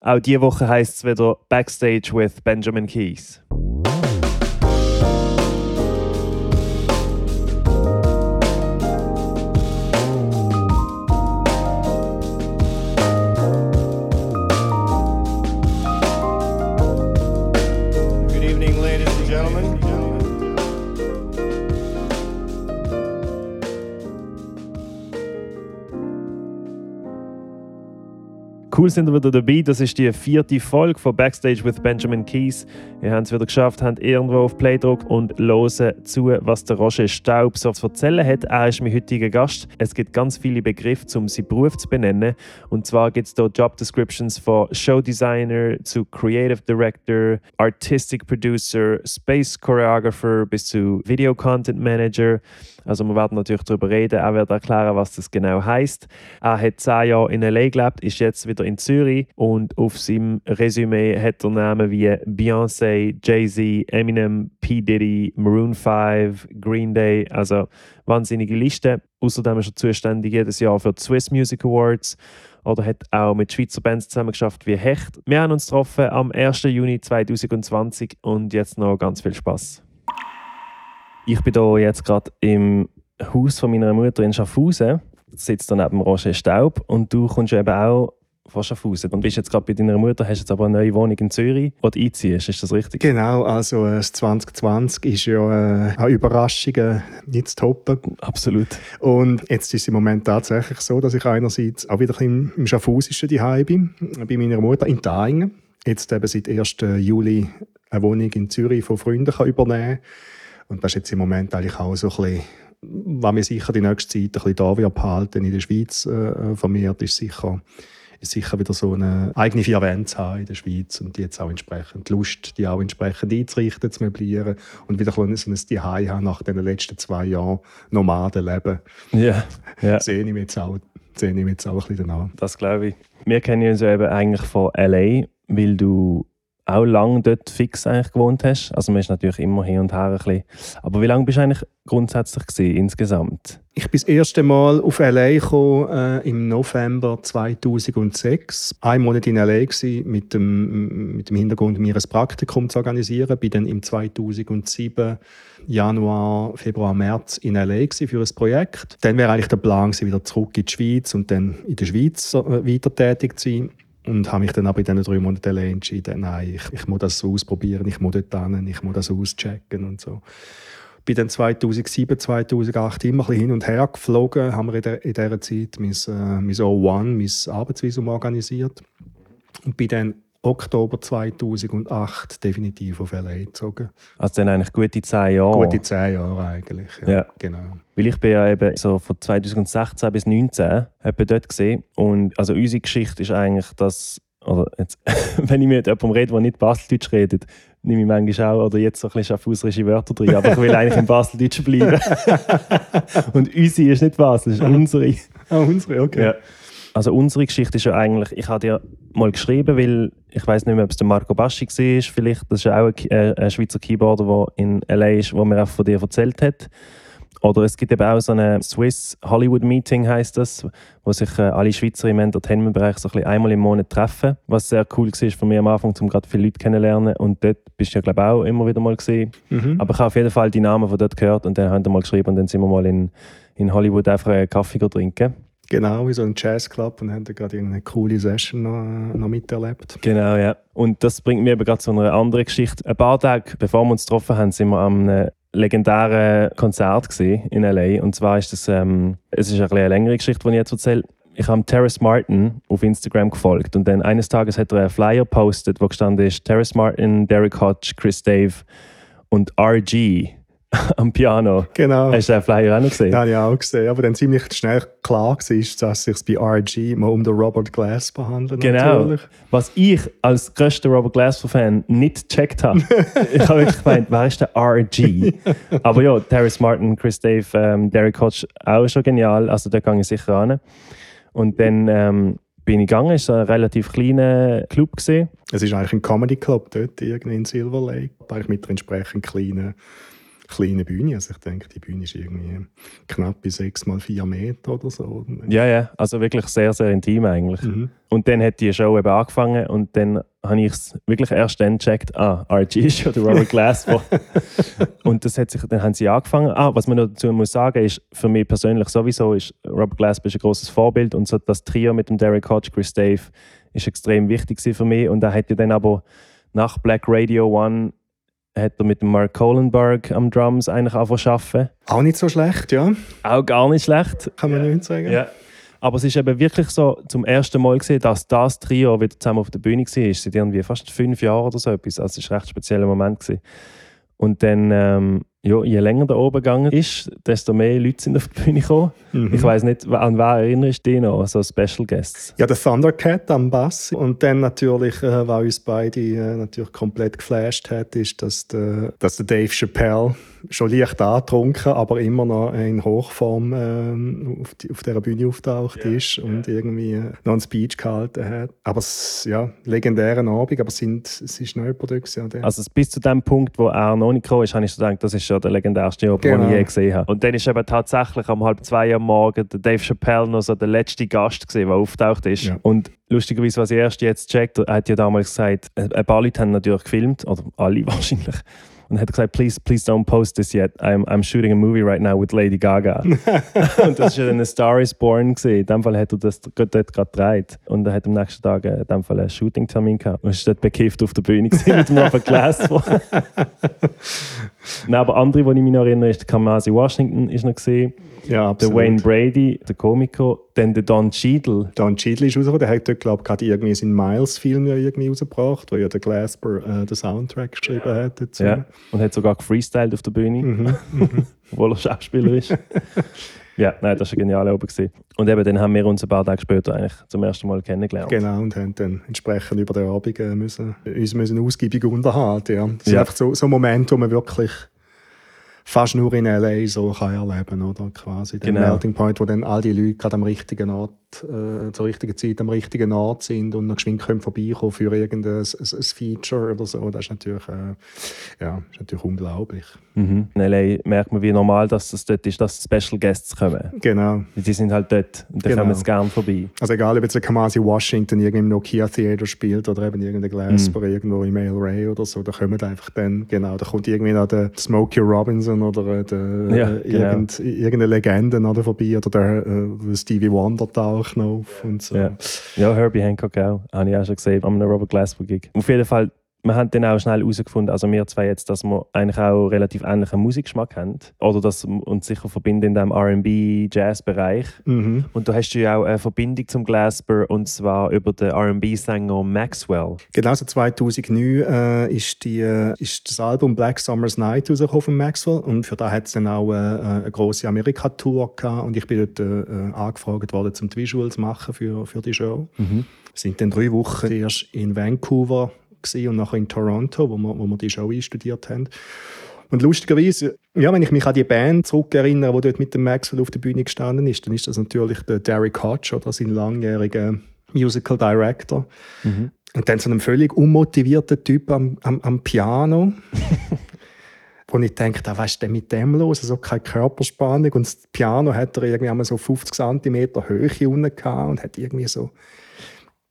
Auch diese Woche heisst es wieder Backstage with Benjamin Keys. Cool sind ihr wieder dabei. Das ist die vierte Folge von Backstage with Benjamin Keys. Wir haben es wieder geschafft, haben irgendwo auf Play gedrückt und hören zu, was der Roger Staub so zu erzählen hat. Er ist mein heutiger Gast. Es gibt ganz viele Begriffe, um seinen Beruf zu benennen. Und zwar gibt es hier Job Descriptions von Show Designer zu Creative Director, Artistic Producer, Space Choreographer bis zu Video Content Manager. Also wir werden natürlich darüber reden. Er wird erklären, was das genau heißt. Er hat zehn Jahre in LA gelebt, ist jetzt wieder in Zürich und auf seinem Resümee hat er Namen wie Beyoncé, Jay-Z, Eminem, P. Diddy, Maroon 5, Green Day. Also wahnsinnige Liste. Außerdem ist er zuständig jedes Jahr für die Swiss Music Awards oder hat auch mit Schweizer Bands zusammengeschafft wie Hecht. Wir haben uns getroffen am 1. Juni 2020 und jetzt noch ganz viel Spaß. Ich bin hier jetzt gerade im Haus von meiner Mutter in Schaffhausen. Sitzt da neben Roger Staub und du kommst eben auch von Schaffhausen und bist jetzt gerade bei deiner Mutter, hast jetzt aber eine neue Wohnung in Zürich, wo du einziehst. Ist das richtig? Genau, also äh, das 2020 ist ja äh, eine Überraschung äh, nicht zu toppen. Absolut. Und jetzt ist es im Moment tatsächlich so, dass ich einerseits auch wieder im, im Schaffhausischen daheim bin, bei meiner Mutter in Taingen. Jetzt eben seit 1. Juli eine Wohnung in Zürich von Freunden kann übernehmen Und das ist jetzt im Moment eigentlich auch so ein bisschen was mir sicher die nächste Zeit ein bisschen da wird behalten in der Schweiz äh, vermehrt, ist sicher, ist sicher wieder so eine eigene vier Wände zu haben in der Schweiz und die jetzt auch entsprechend Lust, die auch entsprechend einzurichten, zu möblieren und wieder so ein Zuhause haben nach den letzten zwei Jahren Nomadenleben. Ja, ja. Sehe ich jetzt auch, sehe ich jetzt auch ein bisschen danach. das glaube ich. Wir kennen uns ja eben eigentlich von L.A., weil du auch lange dort fix eigentlich gewohnt hast. Also man ist natürlich immer hin und her ein bisschen. Aber wie lange bist du eigentlich grundsätzlich gewesen, insgesamt? Ich bin das erste Mal auf LA gekommen, äh, im November 2006. Ein Monat in LA gewesen, mit dem, mit dem Hintergrund, mir ein Praktikum zu organisieren. Bin dann im 2007 Januar, Februar, März in LA für ein Projekt. Dann wäre eigentlich der Plan gewesen, wieder zurück in die Schweiz und dann in der Schweiz äh, weiter tätig zu sein. Und habe mich dann aber in diesen drei Monaten entschieden, nein, ich, ich muss das ausprobieren, ich muss dort hin, ich muss das auschecken und so. Bin dann 2007, 2008 immer ein bisschen hin und her geflogen, haben wir in, der, in dieser Zeit mein, äh, mein O1, mein Arbeitsvisum organisiert. Und bin dann Oktober 2008 definitiv auf LA gezogen. Also dann eigentlich gute zehn Jahre. Gute zehn Jahre eigentlich. Ja, Ja. Genau. Weil ich bin ja eben so von 2016 bis 2019 etwa dort gesehen und also unsere Geschichte ist eigentlich, dass oder jetzt, wenn ich mit jemandem rede, der nicht Baseldeutsch redet, nehme ich manchmal auch oder jetzt so ein bisschen schaffhauserische Wörter drin, aber ich will eigentlich im Baseldeutsch bleiben. und unsere ist nicht Basel, ist unsere. Ah, unsere, okay. Ja. Also unsere Geschichte ist ja eigentlich, ich habe dir mal geschrieben, weil ich weiß nicht mehr, ob es der Marco Baschi war, vielleicht, das ist ja auch ein, äh, ein Schweizer Keyboarder, der in L.A. ist, der mir auch von dir erzählt hat. Oder es gibt eben auch so eine Swiss Hollywood Meeting, heißt das, wo sich äh, alle Schweizer im Entertainment-Bereich so ein bisschen einmal im Monat treffen. Was sehr cool war für mich am Anfang, um gerade viele Leute kennenzulernen. Und dort bist du ja, glaube ich, auch immer wieder mal gesehen. Mhm. Aber ich habe auf jeden Fall die Namen von dort gehört und dann haben wir mal geschrieben und dann sind wir mal in, in Hollywood einfach einen Kaffee trinken. Genau, wie so ein Jazzclub und haben da gerade eine coole Session noch, noch miterlebt. Genau, ja. Und das bringt mich eben gerade zu einer anderen Geschichte. Ein paar Tage bevor wir uns getroffen haben, sind wir am einem legendären Konzert in LA. Und zwar ist das, ähm, es ist eine längere Geschichte, die ich jetzt erzähle. Ich habe Terrace Martin auf Instagram gefolgt und dann eines Tages hat er einen Flyer postet, wo gestanden ist Terrace Martin, Derek Hodge, Chris Dave und RG am Piano. Genau. Hast du den Flyer auch noch gesehen? Das habe ich auch gesehen, aber dann ziemlich schnell klar war, dass es sich bei RG mal um den Robert Glasper handelt. Genau. Natürlich. Was ich als größter Robert Glasper-Fan nicht gecheckt habe. ich habe wirklich gemeint, wer ist der RG? Aber ja, Terrace Martin, Chris Dave, ähm, Derek Hodge auch schon genial. Also da gehe ich sicher an. Und dann ähm, bin ich gegangen, es war ein relativ kleiner Club. Gewesen. Es ist eigentlich ein Comedy Club dort, irgendwie in Silver Lake, eigentlich mit der entsprechend kleinen kleine Bühne. Also ich denke, die Bühne ist irgendwie knapp bis sechs mal vier Meter oder so. Ja, ja, also wirklich sehr, sehr intim eigentlich. Mhm. Und dann hat die Show eben angefangen und dann habe ich es wirklich erst dann gecheckt, ah, RG ist ja der Robert Glasper. und das hat sich, dann haben sie angefangen. Ah, was man dazu muss sagen, ist, für mich persönlich sowieso, ist Robert Glasper ein großes Vorbild und so das Trio mit dem Derek Hodge, Chris Dave, ist extrem wichtig für mich. Und er hat ja dann aber nach Black Radio One hat er mit dem Mark Kohlenberg am Drums eigentlich angefangen Auch nicht so schlecht, ja. Auch gar nicht schlecht. Kann man ja. nicht sagen. Ja. Aber es ist eben wirklich so zum ersten Mal gesehen, dass das Trio wieder zusammen auf der Bühne war. Seit irgendwie fast fünf Jahren oder so etwas. Also es war ein recht spezieller Moment. Gewesen. Und dann, ähm, ja, je länger da oben gegangen ist, desto mehr Leute sind auf die Bühne gekommen. Mhm. Ich weiß nicht, an wen erinnerst du dich noch, so Special Guests? Ja, der Thundercat am Bass. Und dann natürlich, äh, was uns beide äh, natürlich komplett geflasht hat, ist, dass der, dass der Dave Chappelle schon leicht angetrunken, aber immer noch in Hochform äh, auf, die, auf dieser Bühne auftaucht yeah, ist und yeah. irgendwie äh, noch einen Speech gehalten hat. Aber es ja, legendären Abend, aber es, sind, es ist noch jemand da Also bis zu dem Punkt, wo er noch nicht gekommen ist, habe ich so gedacht, das ist schon der legendärste Abend, genau. den ich je gesehen habe. Und dann ist eben tatsächlich um halb zwei am Morgen der Dave Chappelle noch so der letzte Gast gesehen, der auftaucht ist. Ja. Und lustigerweise, was ich erst jetzt checkt, hat ja damals gesagt, ein paar Leute haben natürlich gefilmt, oder alle wahrscheinlich und hat gesagt, please, please don't post this yet. I'm, I'm shooting a movie right now with Lady Gaga. und das war dann A Star is Born. Gewesen. In dem Fall hat er das dort gerade gedreht. Und er hat am nächsten Tag äh, in dem Fall einen Shooting-Termin gehabt. Und ist dort bekifft auf der Bühne mit dem Glasper. Nein, aber andere, die ich mich noch erinnere, ist Kamasi Washington ist noch gesehen. Ja, absolut. Der Wayne Brady, der Komiker. Dann der Don Cheadle. Don Cheadle ist rausgekommen. Der hat dort, glaube ich, gerade irgendwie seinen Miles-Film ja irgendwie rausgebracht, wo ja der Glasper äh, den Soundtrack geschrieben hat dazu. Ja, und hat sogar gefreestylt auf der Bühne. Mhm. mhm. Obwohl er Schauspieler ist. Ja, nein, das war genial oben. Und eben, dann haben wir uns ein paar Tage später eigentlich zum ersten Mal kennengelernt. Genau, und haben dann entsprechend über den Abend äh, müssen, uns müssen ausgiebig unterhalten. Ja. Das ja. ist einfach so, so ein Moment, wo man wirklich fast nur in L.A. so kann erleben oder quasi der genau. Melting Point, wo dann all die Leute gerade am richtigen Ort, äh, zur richtigen Zeit am richtigen Ort sind und noch geschwind können vorbeikommen für irgendein ein, ein Feature oder so. Das ist natürlich, äh, ja, ist natürlich unglaublich. Mhm. In L.A. merkt man, wie normal dass es dort ist, dass Special Guests kommen. Genau. Die sind halt dort und da genau. kommen sie gerne vorbei. Also egal, ob jetzt der Kamasi Washington irgendwie im Nokia Theater spielt oder eben irgendein Glasper mhm. irgendwo im El Rey oder so, da kommen einfach dann, genau, da kommt irgendwie noch der Smokey Robinson oder der, ja, genau. irgend, irgendeine Legende oder vorbei oder der, äh, Stevie Wonder taucht auf und so. Ja, ja Herbie Hancock auch, habe ich auch schon gesehen, an einem Robert Glasper Gig. Auf jeden Fall wir haben dann auch schnell herausgefunden, also wir zwei jetzt, dass wir eigentlich auch relativ ähnlichen Musikgeschmack haben. Oder dass wir uns sicher verbinden in diesem R&B-Jazz-Bereich. Mhm. Und da hast du ja auch eine Verbindung zum Glasper und zwar über den R&B-Sänger Maxwell. Genau, so 2009 äh, ist, die, äh, ist das Album Black Summer's Night rausgekommen von Maxwell und für da hat es dann auch äh, eine große Amerika-Tour gehabt und ich bin dort äh, angefragt worden, zum Visuals zu machen für, für die Show. Mhm. Wir sind dann drei Wochen erst in Vancouver und nachher in Toronto, wo wir, wo wir die Show einstudiert haben. Und lustigerweise, ja, wenn ich mich an die Band zurückerinnere, die dort mit dem Maxwell auf der Bühne gestanden ist, dann ist das natürlich der Derek Hodge, oder sein langjähriger Musical Director. Mhm. Und dann so ein völlig unmotivierter Typ am, am, am Piano. wo ich denke, was ist denn mit dem los? Also keine Körperspannung. Und das Piano hat er irgendwie einmal so 50 cm Höhe unten gehabt und hat irgendwie so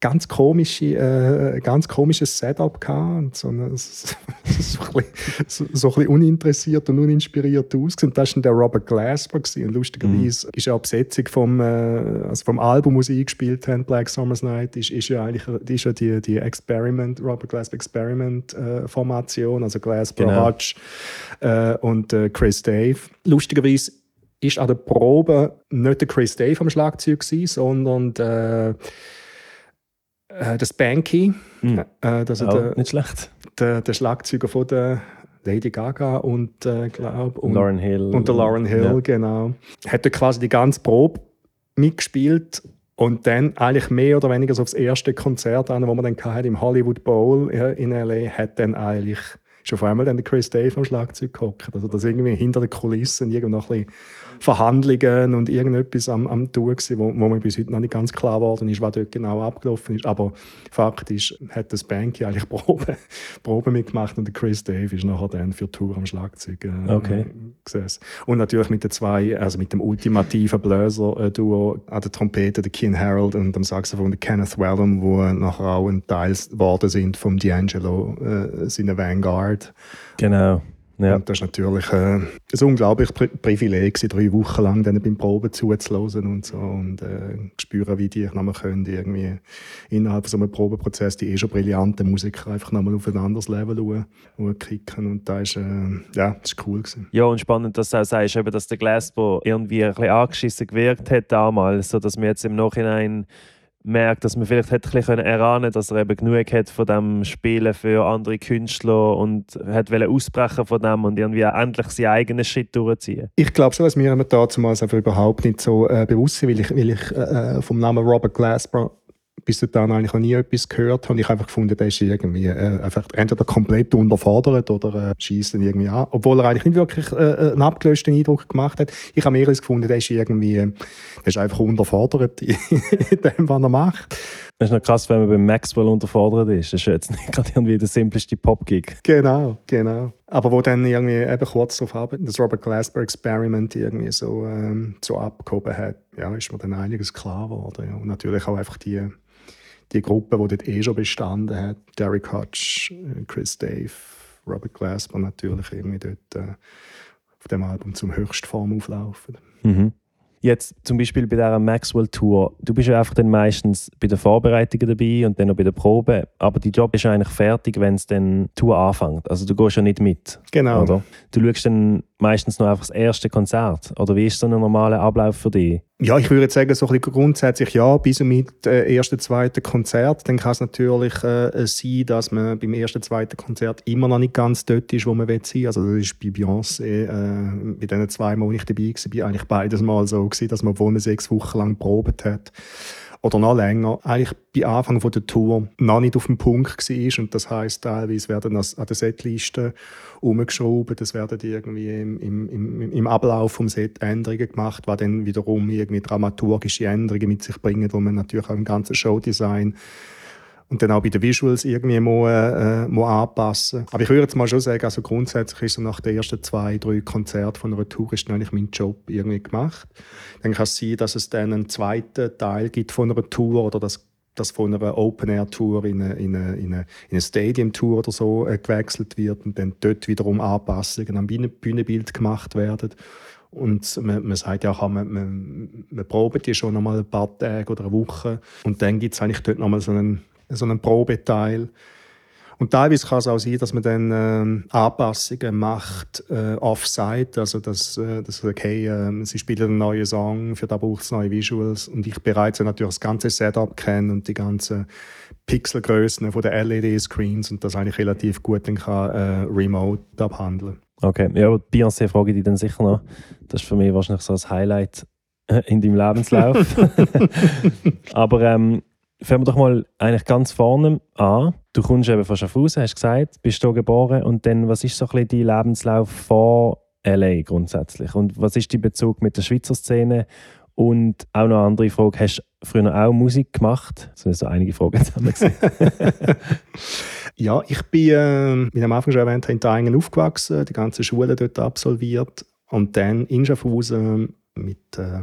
ganz komische, äh, ganz komisches Setup gehabt und so, eine, so, so, ein bisschen, so, so ein bisschen uninteressiert und uninspiriert ausgesehen. Das war der Robert Glasper gewesen. und lustigerweise mhm. ist ja die Besetzung vom, äh, also vom Album, das sie eingespielt haben, Black Summer's Night, ist, ist ja eigentlich ist ja die, die Experiment, Robert Glasper Experiment äh, Formation, also Glasper, genau. Hodge äh, und äh, Chris Dave. Lustigerweise ist an der Probe nicht der Chris Dave am Schlagzeug gewesen, sondern der äh, das Banky, mm. äh, das oh, der, nicht schlecht. Der, der Schlagzeuger von der Lady Gaga und äh, glaub, und, Lauren Hill. Und der Lauren Hill, ja. genau. Hat quasi die ganze Probe mitgespielt und dann eigentlich mehr oder weniger so aufs erste Konzert an, wo man dann hatte, im Hollywood Bowl in L.A., hat dann eigentlich schon auf einmal dann der Chris Dave am Schlagzeug gehockt. Also das irgendwie hinter den Kulissen irgendwo noch ein bisschen Verhandlungen und irgendetwas am, am tun gewesen, wo, wo mir bis heute noch nicht ganz klar geworden ist, was dort genau abgelaufen ist. Aber Fakt ist, hat das Banky eigentlich Probe, Probe mitgemacht und Chris Dave ist nachher dann für Tour am Schlagzeug äh, okay. gesessen. Und natürlich mit den zwei, also mit dem ultimativen Bläser-Duo an der Trompete, der Ken Harold und am Saxophon der Kenneth Wellham, wo nachher auch ein Teil geworden sind vom D'Angelo, äh, seiner Vanguard. Genau. Ja. Und das ist natürlich äh, ein unglaubliches Pri Privileg, drei Wochen lang dann beim Proben zuzulassen und so und äh, spüren, wie die nochmal können, irgendwie innerhalb von so einem Probenprozess die eh schon brillanten Musiker einfach nochmal auf ein anderes Level kicken und das ist, äh, ja, das ist cool gewesen. Ja, und spannend, dass du auch sagst, eben, dass der Glasgow irgendwie ein bisschen angeschissen gewirkt hat damals, sodass wir jetzt im Nachhinein merkt, dass man vielleicht hätte ein erahnen dass er eben genug hat von dem Spielen für andere Künstler und hat ausbrechen von dem und irgendwie endlich seinen eigenen Shit durchziehen. Ich glaube schon, dass mir damals einfach überhaupt nicht so äh, bewusst sind, weil ich, weil ich äh, vom Namen Robert Glasper bis dahin eigentlich noch nie etwas gehört habe. Und ich einfach gefunden, der ist irgendwie äh, einfach entweder komplett unterfordert oder äh, schießt ihn irgendwie an. Obwohl er eigentlich nicht wirklich äh, äh einen abgelösten Eindruck gemacht hat. Ich habe mir gefunden, der ist irgendwie, der ist einfach unterfordert in dem, was er macht. Das ist noch krass, wenn man beim Maxwell unterfordert ist. Das ist jetzt nicht gerade irgendwie der simpleste Pop-Gig. Genau, genau. Aber wo dann irgendwie eben kurz darauf haben, das Robert Glasper Experiment irgendwie so, ähm, so abgehoben hat, ja, ist mir dann einiges klar geworden. Ja. Und natürlich auch einfach die die Gruppe, die dort eh schon bestanden hat, Derek Hutch, Chris Dave, Robert Glasper natürlich irgendwie dort äh, auf dem Album zum Höchstform auflaufen. Mhm. Jetzt zum Beispiel bei dieser Maxwell Tour, du bist ja einfach dann meistens bei den Vorbereitungen dabei und dann noch bei der Probe, aber die Job ist eigentlich fertig, wenn es dann Tour anfängt. Also du gehst ja nicht mit. Genau. Oder? Du schaust dann meistens noch einfach das erste Konzert. Oder wie ist so ein normaler Ablauf für dich? Ja, ich würde sagen, so ein bisschen grundsätzlich ja, bis und mit äh, ersten, zweiten Konzert. Dann kann es natürlich äh, sein, dass man beim ersten, zweiten Konzert immer noch nicht ganz dort ist, wo man will sein. Also das ist bei Beyoncé, äh, bei diesen zwei Mal, wo ich dabei war, eigentlich beides Mal so gewesen, dass man wohl sechs Wochen lang probiert hat oder noch länger, eigentlich bei Anfang der Tour noch nicht auf dem Punkt war. Und das heisst, teilweise werden an der Setliste umgeschraubt, es werden irgendwie im, im, im, Ablauf vom Set Änderungen gemacht, was dann wiederum irgendwie dramaturgische Änderungen mit sich bringen, wo man natürlich auch im ganzen Showdesign und dann auch bei den Visuals irgendwie muss, äh, muss anpassen. Aber ich würde jetzt mal schon sagen, also grundsätzlich ist so nach den ersten zwei, drei Konzerten von einer Tour ist eigentlich mein Job irgendwie gemacht. Dann kann es sein, dass es dann einen zweiten Teil gibt von einer Tour oder dass das von einer Open-Air-Tour in eine, in eine, in eine Stadium-Tour oder so äh, gewechselt wird und dann dort wiederum Anpassungen am Bühnenbild gemacht werden. Und man, man sagt ja auch, man, man, man probt die schon noch mal ein paar Tage oder eine Woche und dann gibt es eigentlich dort noch mal so einen so einen Probeteil. Und teilweise kann es auch sein, dass man dann äh, Anpassungen macht äh, off-site, also dass, äh, dass okay, äh, sie spielen einen neuen Song, für da braucht es neue Visuals und ich bereits natürlich das ganze Setup kenne und die ganzen Pixelgrößen von den LED-Screens und das eigentlich relativ gut dann kann, äh, remote abhandeln. Okay, ja, aber Beyoncé frage ich dich dann sicher noch. Das ist für mich wahrscheinlich so ein Highlight äh, in deinem Lebenslauf. aber ähm, fangen wir doch mal eigentlich ganz vorne an. Du kommst eben von Schaffhausen, hast gesagt, bist hier geboren und dann, was ist so ein bisschen dein Lebenslauf vor LA grundsätzlich? Und was ist dein Bezug mit der Schweizer Szene? Und auch noch eine andere Frage, hast du früher auch Musik gemacht? Das sind so einige Fragen zusammen. ja, ich bin, äh, wie am Anfang schon erwähnt, in Taingen aufgewachsen, die ganze Schule dort absolviert und dann in Schaffhausen mit äh,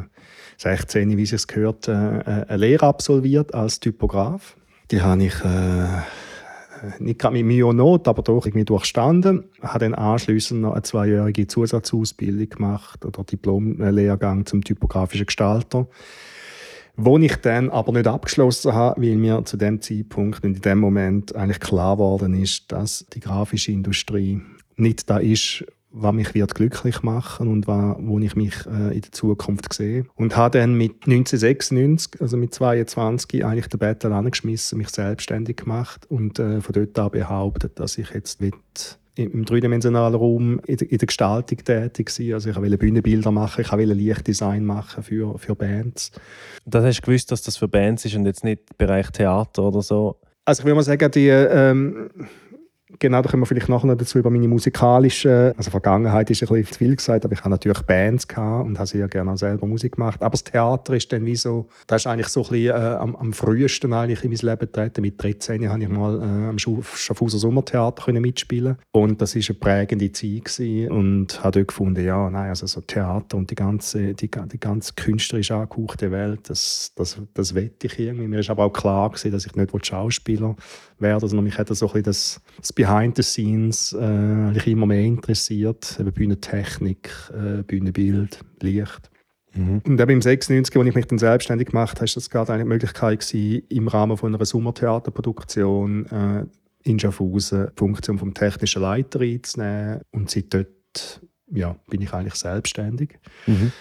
16, wie es gehört, äh, eine Lehre absolviert als Typograf. Die habe ich äh, nicht gerade mit Mühe und Not, aber doch irgendwie durchstanden. Ich habe dann anschliessend noch eine zweijährige Zusatzausbildung gemacht oder Diplomlehrgang zum typografischen Gestalter, wo ich dann aber nicht abgeschlossen habe, weil mir zu dem Zeitpunkt und in dem Moment eigentlich klar geworden ist, dass die grafische Industrie nicht da ist, was mich wird glücklich machen und was, wo ich mich äh, in der Zukunft sehe. Und habe dann mit 1996, also mit 22, eigentlich den Battle angeschmissen, mich selbstständig gemacht und äh, von dort an behauptet, dass ich jetzt will im dreidimensionalen Raum in der, Gestaltung tätig sein. Also ich wollte Bühnenbilder machen, ich wollte Lichtdesign machen für, für Bands. Das hast du gewusst, dass das für Bands ist und jetzt nicht Bereich Theater oder so? Also ich würde mal sagen, die, ähm, Genau, da kommen wir vielleicht noch dazu über meine musikalische, also Vergangenheit ist ein bisschen zu viel gesagt, aber ich habe natürlich Bands und habe sehr gerne auch selber Musik gemacht. Aber das Theater ist dann wie so, das ist eigentlich so ein bisschen äh, am, am, frühesten eigentlich in mein Leben getreten. Mit 13 habe ich mal äh, am Schaffhauser Sommertheater können mitspielen und das ist eine prägende Zeit gewesen und habe dort gefunden, ja, nein, also so Theater und die ganze, die, die ganze künstlerisch angehauchte Welt, das, das, das wette ich irgendwie. Mir ist aber auch klar gewesen, dass ich nicht Schauspieler werden, sondern mich hat so ein bisschen das, das the Scenes äh, immer mehr interessiert, eben Bühnentechnik, äh, Bühnenbild, Licht. Mhm. Und eben im 96, als ich mich dann selbstständig gemacht habe, war das gerade eine Möglichkeit gewesen, im Rahmen von einer Sommertheaterproduktion äh, in Schaffhausen die Funktion vom technischen Leiter einzunehmen. Und seit dort ja, bin ich eigentlich selbstständig. Mhm.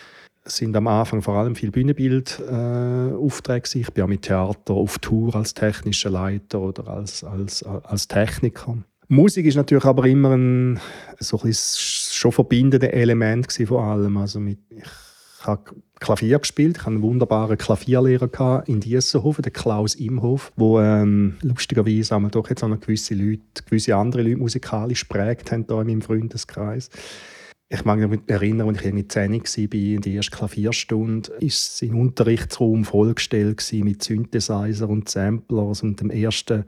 Es sind am Anfang vor allem viel Bühnenbildaufträge. Äh, ich bin auch mit Theater auf Tour als technischer Leiter oder als, als, als Techniker. Musik ist natürlich aber immer ein so ein schon verbindendes Element von allem. Also mit, ich habe Klavier gespielt. Ich hatte einen wunderbaren Klavierlehrer in Diessenhofen, den Klaus Imhof, wo ähm, lustigerweise auch doch jetzt auch noch gewisse Leute, gewisse andere Leute musikalisch prägt haben hier in meinem Freundeskreis ich mag mich erinnern, als ich irgendwie 10 war, in der ersten Klavierstunde, war sein Unterrichtsraum vollgestellt mit Synthesizer und Samplers und dem ersten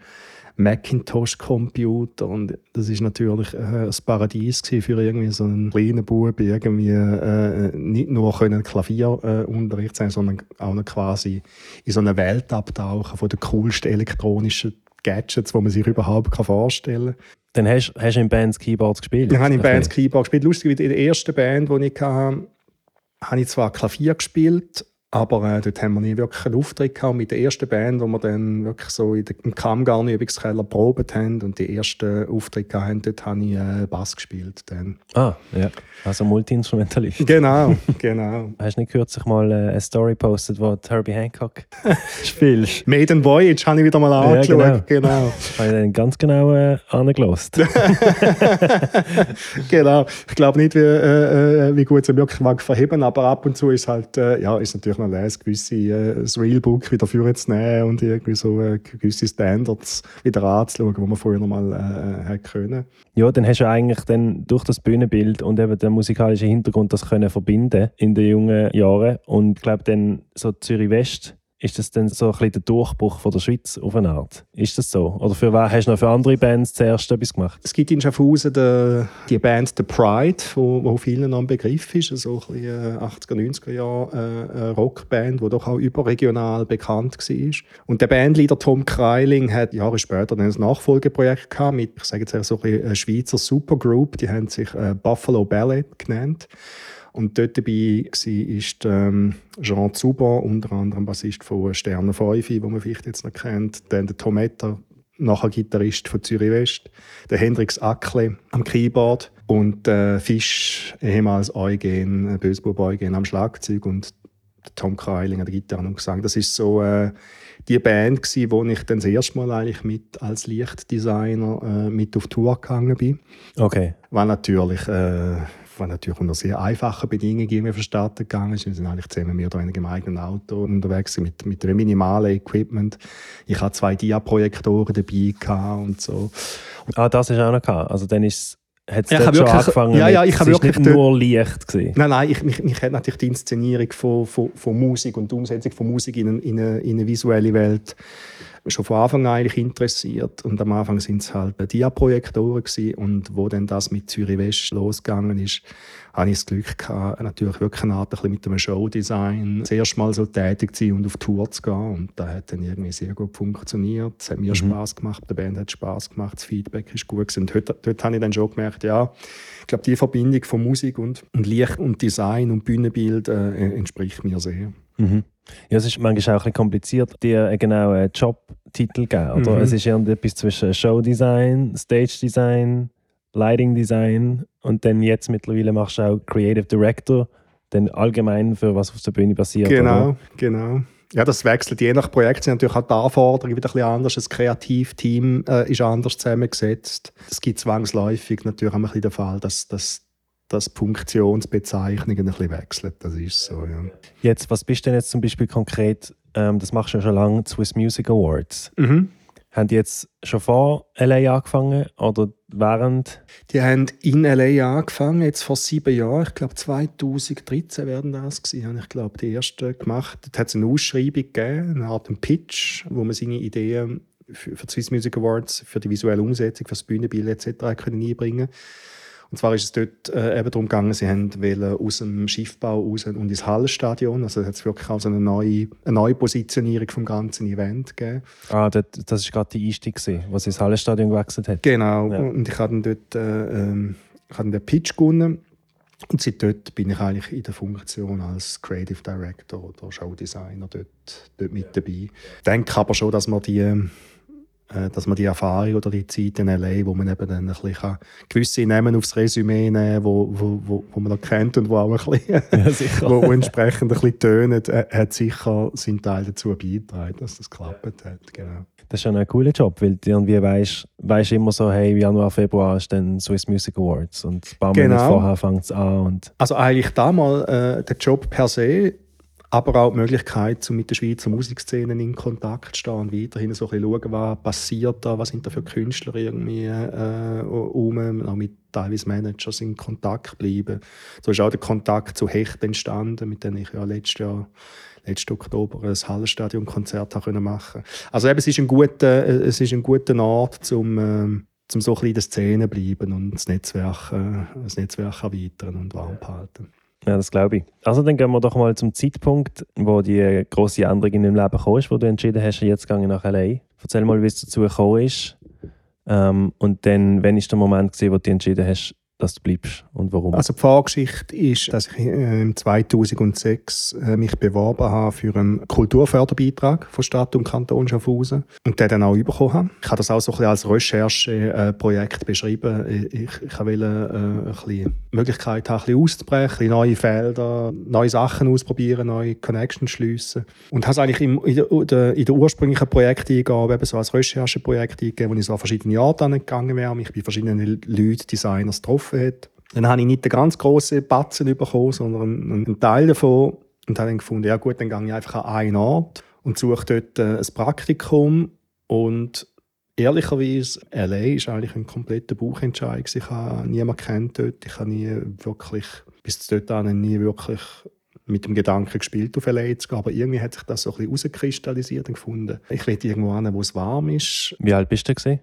Macintosh-Computer. Und das ist natürlich äh, ein Paradies für irgendwie so einen kleinen Bub, irgendwie äh, nicht nur können Klavierunterricht äh, sein, sondern auch noch quasi in so eine Welt abtauchen von den coolsten elektronischen Gadgets, die man sich überhaupt vorstellen kann. Dann hast, hast du in Bands Keyboards gespielt? Ich habe in Bands Keyboard gespielt. Lustig, in der ersten Band, die ich hatte, habe ich zwar Klavier gespielt, aber äh, dort haben wir nie wirklich einen Auftritt gehabt. Mit der ersten Band, wo wir dann wirklich so in der, im Kammgarn-Übungskeller probiert haben und die ersten Auftritte hatten, dort habe ich äh, Bass gespielt. Dann. Ah, ja. Also Multi-Instrumentalist. Genau, genau. Hast du nicht kürzlich mal äh, eine Story postet, wo Herbie Hancock spielst? Maiden Voyage habe ich wieder mal angeschaut. Ja, genau. genau. habe ich dann ganz genau äh, angelost. genau. Ich glaube nicht, wie, äh, äh, wie gut sie wirklich mag verheben, aber ab und zu ist halt, äh, ja, ist natürlich noch lesen, gewisse äh, Realbook wieder vorzunehmen und irgendwie so äh, gewisse Standards wieder anzuschauen, die man vorher noch mal äh, hätte können. Ja, dann hast du eigentlich dann durch das Bühnenbild und eben den musikalischen Hintergrund das können verbinden in den jungen Jahren und ich glaube dann so Zürich West ist das dann so ein bisschen der Durchbruch von der Schweiz auf eine Art? Ist das so? Oder für wer hast du noch für andere Bands zuerst etwas gemacht? Es gibt in Schaffhausen die, die Band The Pride, wo, wo vielen ein Begriff ist, so ein bisschen 80er, 90er Jahre äh, Rockband, die doch auch überregional bekannt war. Und der Bandleader Tom Kreiling hat Jahre später dann ein Nachfolgeprojekt gehabt mit, ich sage jetzt so ein bisschen Schweizer Supergroup, die haben sich äh, Buffalo Ballet genannt. Und dort dabei war ähm, Jean Zuber, unter anderem Bassist von Sterne 5, den man vielleicht jetzt noch kennt, dann der Tometta, nachher Gitarrist von Zürich West, der Hendrix Ackle am Keyboard und äh, Fisch, ehemals Eugen, äh, Bösbub Eugen am Schlagzeug und Tom Kreiling an der Gitarre und Gesang. Das ist so äh, die Band gsi, wo ich dann das erste Mal eigentlich mit als Lichtdesigner äh, mit auf Tour gegangen bin. Okay. War natürlich äh, was natürlich unter sehr einfachen Bedingungen irgendwie vonstatten gegangen ist. Wir sind eigentlich zusammen mehr oder weniger im eigenen Auto unterwegs mit, mit einem minimalen Equipment. Ich hatte zwei Dia-Projektoren dabei und so. Ah, das ist auch noch gehabt. Also dann ist hat es ja, schon wirklich, angefangen ja, ja, ich habe wirklich nicht nur Licht gesehen. Nein, nein, ich, mich, mich hat natürlich die Inszenierung von, von, von Musik und die Umsetzung von Musik in, in, eine, in eine visuelle Welt schon von Anfang an eigentlich interessiert. Und am Anfang sind es halt Dia-Projektoren und wo dann das mit Zürich West losgegangen ist, habe ich das Glück gehabt, natürlich wirklich eine Art, ein mit einem Showdesign das erste Mal so tätig zu sein und auf Tour zu gehen. Und das hat dann irgendwie sehr gut funktioniert. Es hat mir mhm. Spaß gemacht, der Band hat Spaß gemacht, das Feedback ist gut gewesen. Und dort, dort habe ich dann schon gemerkt, ja, ich glaube, die Verbindung von Musik und, und Licht und Design und Bühnenbild äh, entspricht mir sehr. Mhm. Ja, es ist manchmal auch ein bisschen kompliziert, dir einen genauen Jobtitel geben. Oder? Mhm. Es ist irgendetwas zwischen Showdesign, Stage Design, Lighting Design und dann jetzt mittlerweile machst du auch Creative Director, dann allgemein für was auf der Bühne passiert. Genau, oder? genau. Ja, das wechselt. Je nach Projekt sind natürlich auch die Anforderungen wieder ein bisschen anders. Das Kreativteam äh, ist anders zusammengesetzt. Es gibt zwangsläufig natürlich auch ein bisschen den Fall, dass, dass dass die Funktionsbezeichnungen ein bisschen wechseln. Das ist so, ja. Jetzt, was bist du denn jetzt zum Beispiel konkret, ähm, das machst du ja schon lange, Swiss Music Awards. Mhm. Haben die jetzt schon vor LA angefangen oder während? Die haben in LA angefangen, jetzt vor sieben Jahren. Ich glaube 2013 werden das gewesen. Habe ich glaube die erste gemacht. Dort hat es eine Ausschreibung gegeben, eine Art Pitch, wo man seine Ideen für, für die Swiss Music Awards, für die visuelle Umsetzung, für das Bühnenbild etc. einbringen und zwar ist es dort äh, eben darum gegangen, sie wollen aus dem Schiffbau raus und ins Hallenstadion. Also hat es wirklich auch so eine neue, eine neue Positionierung vom ganzen Event gegeben. Ah, das, das ist gerade die Einstieg, sie ins Hallenstadion gewechselt hat. Genau. Ja. Und ich habe dann dort äh, ähm, ich habe den Pitch gewonnen. Und seit dort bin ich eigentlich in der Funktion als Creative Director oder Showdesigner dort, dort mit dabei. Ich denke aber schon, dass man die dass man die Erfahrung oder die Zeit in L.A., wo man eben dann ein bisschen gewisse Namen aufs Resümee nehmen wo, wo, wo, wo man noch kennt und wo auch ein bisschen, ja, wo, wo, entsprechend ein bisschen tönen, äh, hat sicher seinen Teil dazu beigetragen, dass das geklappt hat. Genau. Das ist schon ein cooler Job, weil du irgendwie weißt, weißt immer so, hey, Januar, Februar ist dann Swiss Music Awards und ein paar genau. Monate vorher fängt es an. Und also eigentlich damals, äh, der Job per se aber auch die Möglichkeit, um mit der Schweizer Musikszene in Kontakt zu stehen und weiterhin so ein bisschen schauen, was passiert da, was sind da für Künstler irgendwie äh, um, auch mit teilweise Managers in Kontakt bleiben. So ist auch der Kontakt zu Hecht entstanden, mit denen ich ja letztes Jahr letzten Oktober ein Hallenstadion-Konzert machen Also eben, es ist ein guter, es ist ein guter Ort, um, äh, zum so ein bisschen in der Szene bleiben und das Netzwerk, äh, das Netzwerk erweitern und warm behalten. Ja, das glaube ich. Also dann gehen wir doch mal zum Zeitpunkt, wo die große Änderung in deinem Leben kam, wo du entschieden hast, jetzt gehe ich nach L.A. Erzähl mal, wie es dazu gekommen ist. Ähm, und dann, wann war der Moment, gewesen, wo du entschieden hast, dass du bleibst und warum? Also die Vorgeschichte ist, dass ich äh, 2006 äh, mich beworben habe für einen Kulturförderbeitrag von Stadt und Kanton Schaffhausen und den dann auch bekommen habe. Ich habe das auch so ein bisschen als Rechercheprojekt äh, beschrieben. Ich, ich wollte äh, ein Möglichkeit haben, ein bisschen auszubrechen, neue Felder, neue Sachen ausprobieren, neue Connections schliessen. Und habe es eigentlich im, in, der, in der ursprünglichen Projekteingabe eben so als Rechercheprojekt eingegeben, wo ich so an verschiedene Orte gegangen wäre, mich bei verschiedenen Leuten, Designers getroffen hat. Dann habe ich nicht den ganz grossen Batzen bekommen, sondern einen Teil davon. Und habe dann gefunden, ja gut, dann gehe ich einfach an einen Ort und suche dort äh, ein Praktikum. Und ehrlicherweise, L.A. ist eigentlich ein kompletter Buchentscheid. Ich habe niemanden kennt dort. Ich habe nie wirklich, bis dort nie wirklich mit dem Gedanken gespielt, auf L.A. zu gehen. Aber irgendwie hat sich das so ein bisschen herauskristallisiert und gefunden, ich will irgendwo hin, wo es warm ist. Wie alt bist du? Gewesen?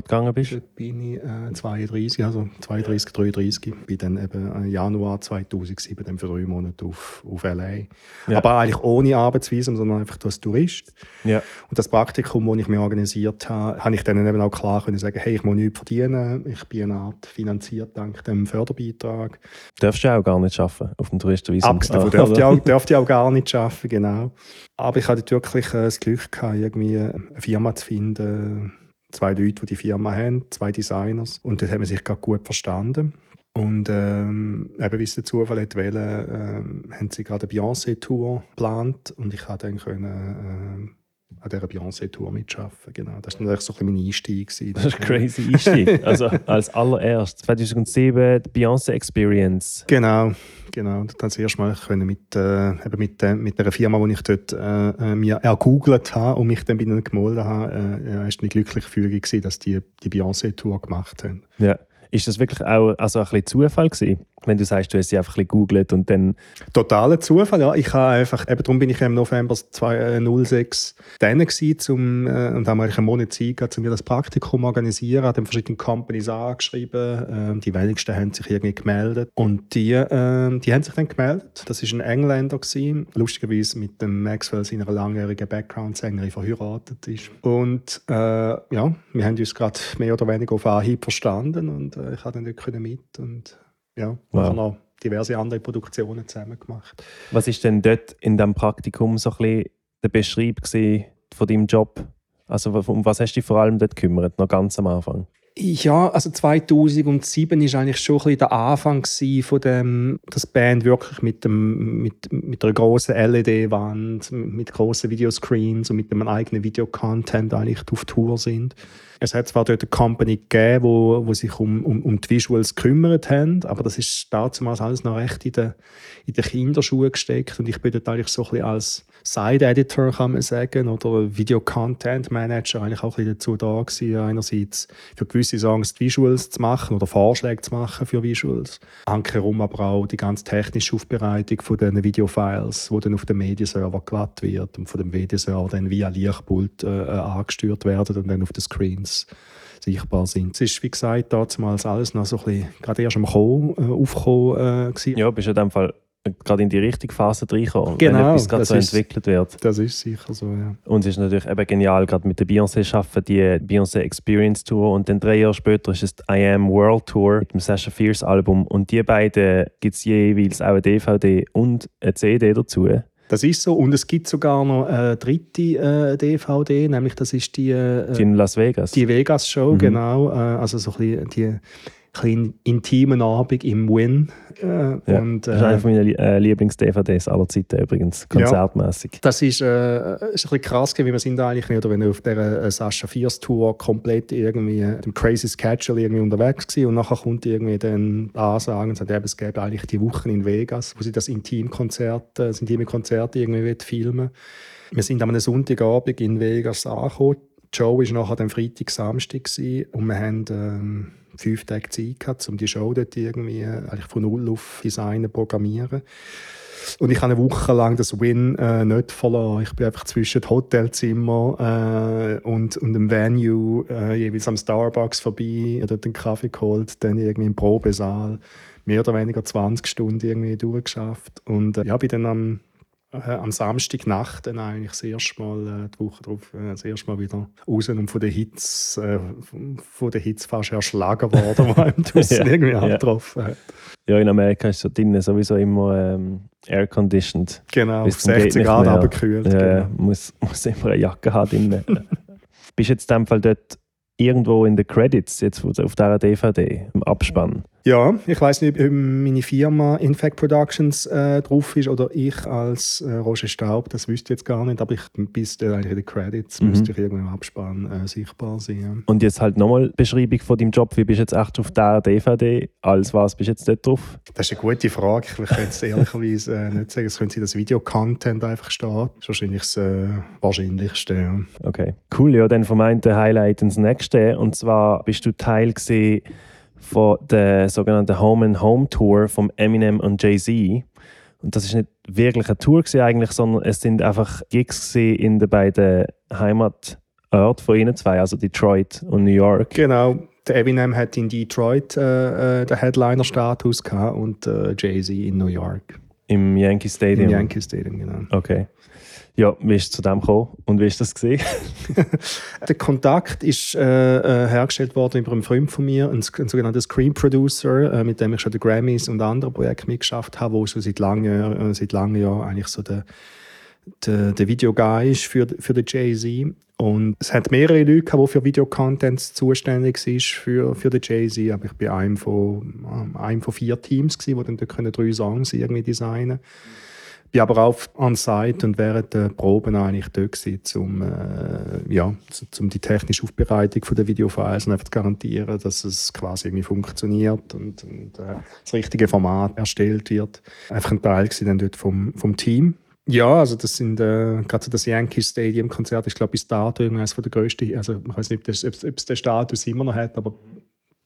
Du gegangen bist? Dort bin ich äh, 32, also 32, 33. Bin dann eben Januar 2007 dann für drei Monate auf, auf L.A. Ja. Aber eigentlich ohne Arbeitsvisum, sondern einfach als Tourist. Ja. Und das Praktikum, das ich mir organisiert habe, habe ich dann eben auch klar können sagen, hey, ich muss nichts verdienen, ich bin eine Art finanziert dank dem Förderbeitrag. Darfst du auch gar nicht arbeiten auf dem Touristenvisum? Abgesehen davon ich, auch, dürfte ich auch gar nicht arbeiten, genau. Aber ich hatte wirklich äh, das Glück gehabt, irgendwie eine Firma zu finden, zwei Leute, die die Firma haben, zwei Designers. Und dort haben wir sich gerade gut verstanden. Und ähm, eben wie es der Zufall hat wollen, ähm, haben sie gerade eine Beyoncé-Tour geplant und ich konnte dann können, äh, an dieser Beyoncé-Tour mitarbeiten. Genau. Das war natürlich so ein mein Einstieg. Gewesen. Das ist ein crazy Einstieg. also als allererstes, 2007, die Beyoncé-Experience. Genau. Genau, dann das erste Mal können mit, äh, mit, äh, mit einer Firma, die ich dort äh, äh mir ergoogelt habe und mich dann bei ihnen gemeldet habe, äh, ist eine glückliche Führung gewesen, dass die die Beyoncé-Tour gemacht haben. Ja. Ist das wirklich auch also ein bisschen Zufall gewesen? Wenn du sagst, du hast sie einfach ein bisschen gegoogelt und dann... Totaler Zufall, ja. Ich habe einfach, eben darum bin ich im November 2006 dann gewesen, zum, äh, und haben eigentlich einen Monat Zeit gehabt, um das Praktikum zu organisieren, habe dann verschiedene Companies angeschrieben, äh, die wenigsten haben sich irgendwie gemeldet und die, äh, die haben sich dann gemeldet. Das war ein Engländer gewesen, lustigerweise mit dem Maxwell, seiner langjährigen Background-Sängerin, verheiratet ist. Und äh, ja, wir haben uns gerade mehr oder weniger auf Anhieb verstanden und äh, ich habe dann dort mit und ja, wow. noch diverse andere Produktionen zusammen gemacht. Was ist denn dort in diesem Praktikum so ein bisschen der Beschreib von deinem Job? Also um was hast du dich vor allem dort gekümmert, noch ganz am Anfang? Ja, also 2007 war eigentlich schon ein bisschen der Anfang von dem, das Band wirklich mit, dem, mit, mit einer großen LED-Wand, mit großen Videoscreens und mit einem eigenen Videocontent eigentlich auf Tour sind. Es hat zwar dort eine Company gegeben, wo, wo sich um, um, um die Visuals gekümmert haben, aber das ist damals alles noch recht in den, in den Kinderschuhen gesteckt und ich bin dort eigentlich so ein bisschen als Side-Editor, kann man sagen, oder Video-Content-Manager eigentlich auch ein bisschen dazu da gewesen, einerseits für gewisse Songs die Visuals zu machen oder Vorschläge zu machen für Visuals. Ankerum aber auch die ganz technische Aufbereitung von den Videofiles, die dann auf dem Medienserver glatt wird und von dem Medienserver dann via Lichtpult äh, angesteuert werden und dann auf den Screens sichtbar sind. Es ist, wie gesagt, damals alles noch so ein bisschen, gerade erst am Kommen, äh, Aufkommen äh, Ja, bist du in dem Fall gerade in die richtige Phase reinkommen, genau, wenn etwas gerade so ist, entwickelt wird. Das ist sicher so, ja. Und es ist natürlich eben genial, gerade mit der Beyoncé schaffen, die Beyoncé Experience Tour und dann drei Jahre später ist es die I Am World Tour mit dem Sasha Fierce Album und die beiden gibt es jeweils auch eine DVD und eine CD dazu. Das ist so. Und es gibt sogar noch eine dritte äh, DVD, nämlich das ist die, äh, die in Las Vegas. Die Vegas Show, mhm. genau. Äh, also so ein bisschen die ein intimen Abend im Win. Äh, ja, und, das ist eine meiner äh, Lieblings-DVDs aller Zeiten übrigens, konzertmäßig. Ja, das ist, äh, ist ein bisschen krass, wie wir sind eigentlich oder wenn er auf der äh, Sascha Fierce Tour komplett irgendwie dem Crazy Schedule irgendwie unterwegs war und nachher kommt irgendwie dann Ansagen und sagt, eben, es gäbe eigentlich die Wochen in Vegas, wo sie das Intimkonzert, äh, das intime Konzert irgendwie filmen Wir sind am Sonntagabend in Vegas angekommen. Joe war nachher am Freitag, Samstag und wir haben ähm, fünf Tage Zeit gehabt, um die Show dort irgendwie eigentlich von null auf Designen programmieren. Und ich habe eine Woche lang das Win äh, nicht verloren. Ich bin einfach zwischen Hotelzimmer äh, und, und dem Venue äh, jeweils am Starbucks vorbei, dort einen Kaffee geholt, dann irgendwie im Probesaal mehr oder weniger 20 Stunden irgendwie durchgeschafft. Und äh, ja, bin dann am äh, am Samstagnacht dann eigentlich das erste Mal, äh, die Woche darauf, äh, das erste Mal wieder raus und von den Hits, äh, von den Hits fast erschlagen worden, die einem draussen ja, irgendwie ja. angetroffen hat. Ja, in Amerika ist so drinnen sowieso immer ähm, air-conditioned. Genau, auf 60 Grad abgekühlt. Ja, genau. muss, muss immer eine Jacke haben drinnen. Bist du jetzt in dem Fall dort irgendwo in den Credits, jetzt auf dieser DVD, im Abspann? Ja, ich weiß nicht, ob meine Firma Infect Productions äh, drauf ist oder ich als äh, Roger Staub, das wüsste ich jetzt gar nicht, aber ich bis eigentlich in den Credits mhm. müsste ich irgendwo im Abspann äh, sichtbar sein. Ja. Und jetzt halt nochmal Beschreibung von deinem Job, wie bist du jetzt echt auf der DVD, als was bist du jetzt dort drauf? Das ist eine gute Frage, ich könnte es ehrlicherweise äh, nicht sagen, es könnte sein, dass Videocontent einfach steht, das ist wahrscheinlich das äh, Wahrscheinlichste. Ja. Okay, cool, ja, dann vom einen Highlight ins nächste und zwar bist du Teil gesehen von der sogenannten Home and Home Tour von Eminem und Jay-Z. Und das ist nicht wirklich eine Tour eigentlich, sondern es sind einfach Gigs in den beiden Heimatorten von ihnen zwei, also Detroit und New York. Genau. Der Eminem hat in Detroit äh, äh den Headliner-Status und äh, Jay-Z in New York. Im Yankee Stadium? Im Yankee Stadium, genau. Okay. Ja, wie ist zu dem gekommen und wie ist das gesehen? der Kontakt ist äh, äh, hergestellt worden über einen Freund von mir, ein, ein sogenannter Screen Producer, äh, mit dem ich schon die Grammys und andere Projekte mitgeschafft habe, wo schon seit langem, äh, seit langem Jahren eigentlich so der, der, der Videoguy ist für, für den Jay-Z. Und es hat mehrere Leute, die für Videocontent zuständig sind für, für den Jay-Z. Aber ich bin einem von, einem von vier Teams, die dann drei Songs irgendwie designen können bin aber auch on-site und während der Proben eigentlich dort gewesen, um, äh, ja, um die technische Aufbereitung der Videofiles einfach zu garantieren, dass es quasi irgendwie funktioniert und, und äh, das richtige Format erstellt wird. Einfach ein Teil dann dort vom, vom Team. Ja, also das sind äh, gerade so das Yankee Stadium Konzert, ich glaube bis dato eines der größten, also ich weiß nicht, ob es den Status immer noch hat, aber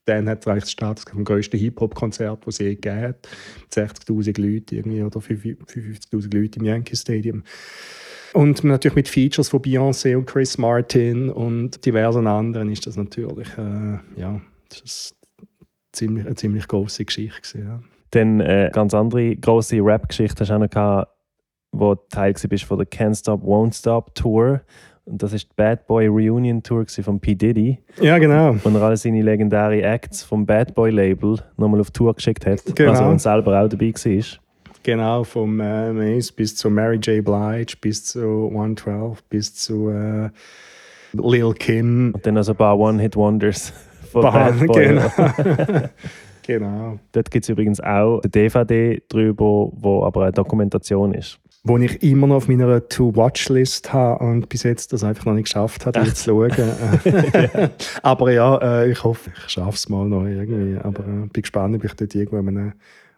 dann hat es eigentlich Status vom grössten Hip-Hop-Konzert, das es je gegeben hat. Mit 60'000 Leuten irgendwie, oder 55'000 Leuten im Yankee Stadium. Und natürlich mit Features von Beyoncé und Chris Martin und diversen anderen ist das natürlich, äh, ja, das ziemlich, eine ziemlich große Geschichte. Gewesen, ja. Dann äh, ganz andere große Rap-Geschichte hast du auch noch gehabt, wo du Teil warst von der Can't Stop, Won't Stop Tour. Und das ist die Bad Boy Reunion Tour von P. Diddy. Ja, genau. Und er alle seine legendären Acts vom Bad Boy Label nochmal auf Tour geschickt hat. Genau. Also und selber auch dabei war. Genau, vom äh, Mace bis zu Mary J. Blige, bis zu 112, bis zu äh, Lil Kim. Und dann also ein paar One-Hit-Wonders von Bad Boy. Genau. genau. Dort gibt es übrigens auch eine DVD drüber, wo aber eine Dokumentation ist. Wo ich immer noch auf meiner To-Watch-List habe und bis jetzt das einfach noch nicht geschafft habe, die zu schauen. Aber ja, äh, ich hoffe, ich schaffe es mal noch irgendwie. Aber äh, bin gespannt, ob ich dort irgendwo in einem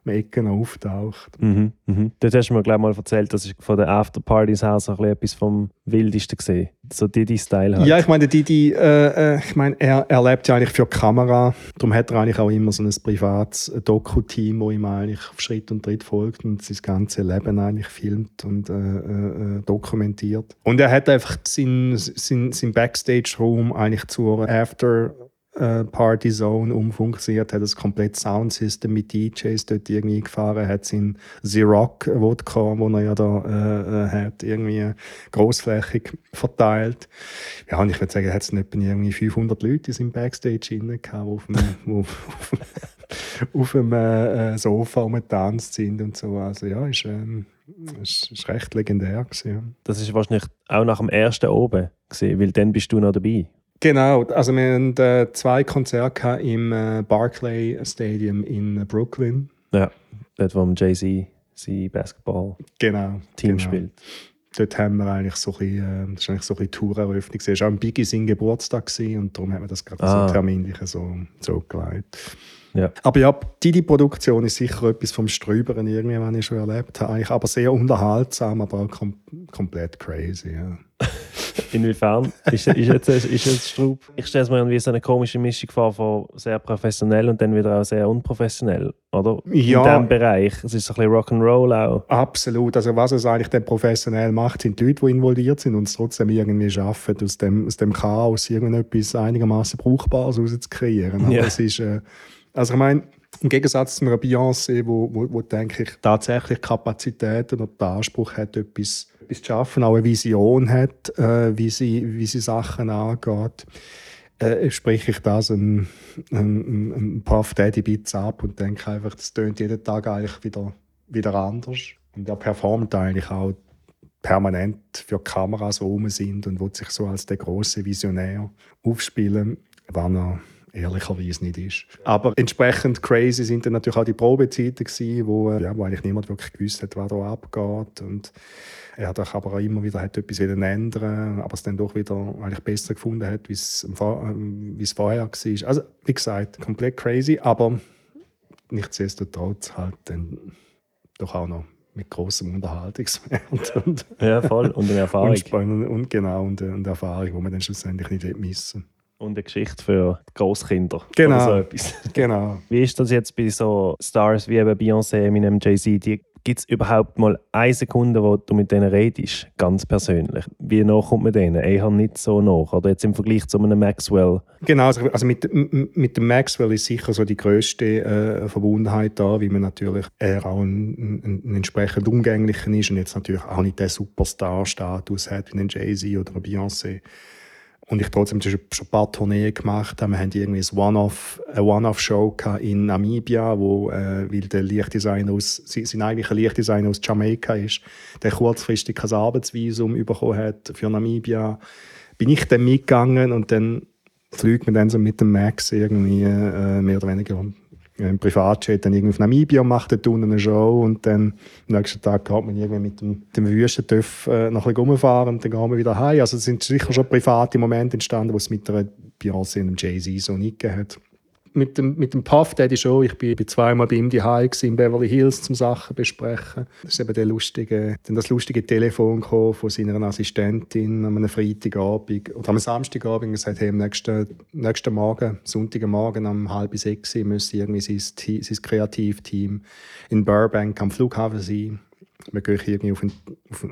Ecken auftaucht. Mhm, mhm. Dort hast du mir gleich mal erzählt, dass ich von den Afterpartys her so etwas vom Wildesten gesehen. So Didi-Style halt. Ja, ich meine, Didi, äh, äh, ich meine, er, er lebt ja eigentlich für die Kamera. Darum hat er eigentlich auch immer so ein privates Doku-Team, wo ihm eigentlich auf Schritt und Tritt folgt und sein ganzes Leben eigentlich filmt und äh, äh, dokumentiert. Und er hat einfach seinen sein, sein Backstage-Room eigentlich zur After- äh, Party Zone umfunktioniert, hat das komplette Soundsystem mit DJs dort irgendwie gefahren, hat seinen Z-Rock Wodka, den er ja da äh, äh, hat, irgendwie großflächig verteilt. Ja, und ich würde sagen, hat es etwa irgendwie 500 Leute in seinem Backstage drin gehabt, auf dem, auf, auf dem äh, äh, Sofa umgetanzt sind und so. Also ja, ist, ähm, ist, ist recht legendär gewesen. Das ist wahrscheinlich auch nach dem ersten oben gewesen, weil dann bist du noch dabei. Genau, also wir haben äh, zwei Konzerte im äh, Barclay Stadium in Brooklyn. Ja, dort wo Jay-Z sein Basketball-Team genau, genau. spielt. Dort haben wir eigentlich so ein bisschen, äh, das ist eigentlich so ein bisschen Toureröffnung. Es war auch ein Biggie sein Geburtstag gewesen, und darum haben wir das gerade ah. so terminlich so, so geleitet. Ja. Aber ja, die Produktion ist sicher etwas vom Strüberen irgendwie, was ich schon erlebt habe. Eigentlich aber sehr unterhaltsam, aber auch kom komplett crazy. Ja. Inwiefern? Ist, ist, jetzt, ist jetzt Strub? Ich stelle es mir irgendwie so eine komische Mischung vor von sehr professionell und dann wieder auch sehr unprofessionell, oder? Ja. In diesem Bereich. Es ist so ein bisschen Rock'n'Roll auch. Absolut. Also was es eigentlich dann professionell macht, sind die Leute, die involviert sind und es trotzdem irgendwie schaffen, aus dem, aus dem Chaos irgendetwas einigermaßen Brauchbares rauszukreieren. Aber ja. es ist... Äh, also ich meine, im Gegensatz zu einer Beyoncé, wo, wo, wo denke ich tatsächlich Kapazitäten und den Anspruch hat, etwas, etwas zu schaffen, auch eine Vision hat, äh, wie, sie, wie sie Sachen angeht, äh, spreche ich das ein, ein, ein Puff Daddy Beats ab und denke einfach, das tönt jeden Tag eigentlich wieder, wieder anders. Und er performt eigentlich auch permanent für Kameras, rum sind und will sich so als der große Visionär aufspielen, wann er ehrlicherweise nicht ist. Aber entsprechend crazy sind dann natürlich auch die Probezeiten gewesen, wo, äh, ja, wo eigentlich niemand wirklich gewusst hat, was da abgeht. Und er hat aber auch immer wieder hat etwas wieder ändern, aber es dann doch wieder eigentlich besser gefunden hat, wie es, äh, es vorher war. Also, wie gesagt, komplett crazy, aber nichtsdestotrotz halt dann doch auch noch mit großem Unterhaltungswert. Und, ja, voll. Und eine Erfahrung. Und, und genau, und, und Erfahrung, die man dann schlussendlich nicht missen und eine Geschichte für Großkinder. Genau. so etwas. genau. Wie ist das jetzt bei so Stars wie eben Beyoncé, Eminem, Jay-Z? Gibt es überhaupt mal eine Sekunde, wo du mit denen redest, ganz persönlich? Wie nah kommt man denen? Eher nicht so nach. Oder jetzt im Vergleich zu einem Maxwell? Genau, also, also mit, mit dem Maxwell ist sicher so die grösste äh, Verbundenheit da, wie man natürlich er auch ein, ein, ein, entsprechend umgänglicher ist und jetzt natürlich auch nicht den Superstar-Status hat wie ein Jay-Z oder Beyoncé. Und ich trotzdem schon ein paar Tourneen gemacht habe. Wir haben irgendwie ein One-Off, eine One-Off-Show in Namibia, wo, äh, weil der Lichtdesigner aus, sein eigentlicher Lichtdesigner aus Jamaika ist, der kurzfristig ein Arbeitsvisum bekommen hat für Namibia, bin ich dann mitgegangen und dann fliegt man dann so mit dem Max irgendwie äh, mehr oder weniger im Privatjet dann irgendwie auf Namibia macht dort unten eine Show und dann am nächsten Tag geht man irgendwie mit dem, dem Wüstentöff äh, noch ein bisschen rumfahren und dann gehen wir wieder heim. Also es sind sicher schon private Momente entstanden, wo es mit einer Beyoncé und einem Jay-Z so nicht gegeben hat mit dem, mit dem Puff Daddy schon. Ich bin, bin zweimal bei ihm daheim in Beverly Hills zum Sachen besprechen. Das ist eben der lustige, dann das lustige Telefon von seiner Assistentin am einem Freitagabend oder am Samstagabend gesagt, hey, am nächsten, nächsten Morgen, Sonntagmorgen um halb sechs müsse irgendwie sein, sein Kreativteam in Burbank am Flughafen sein wir gehen irgendwie auf einen,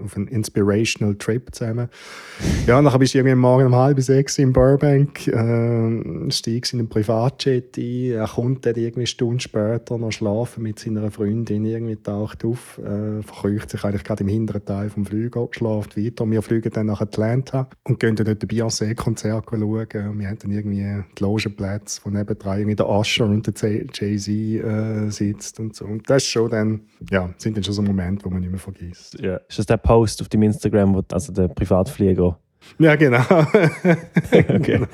auf, einen Inspirational Trip zusammen. Ja, dann bist du irgendwie morgen um halb sechs in Burbank, äh, steigst in einen Privatjet ein, er kommt dann irgendwie eine Stunde später noch schlafen mit seiner Freundin, irgendwie taucht auf, äh, verkreucht sich eigentlich gerade im hinteren Teil vom Flüger, schlaft weiter. Wir fliegen dann nach Atlanta und gehen dann dort ein Beyoncé-Konzert schauen. Wir haben dann irgendwie die Logenplätze, wo nebenan irgendwie der Usher und der Jay-Z äh, sitzt und so. Und das ist schon dann, ja, sind dann schon so Momente, wo man nicht mehr vergisst. Ja. Ist das der Post auf dem Instagram, wo also der Privatflieger ja, genau. okay. genau.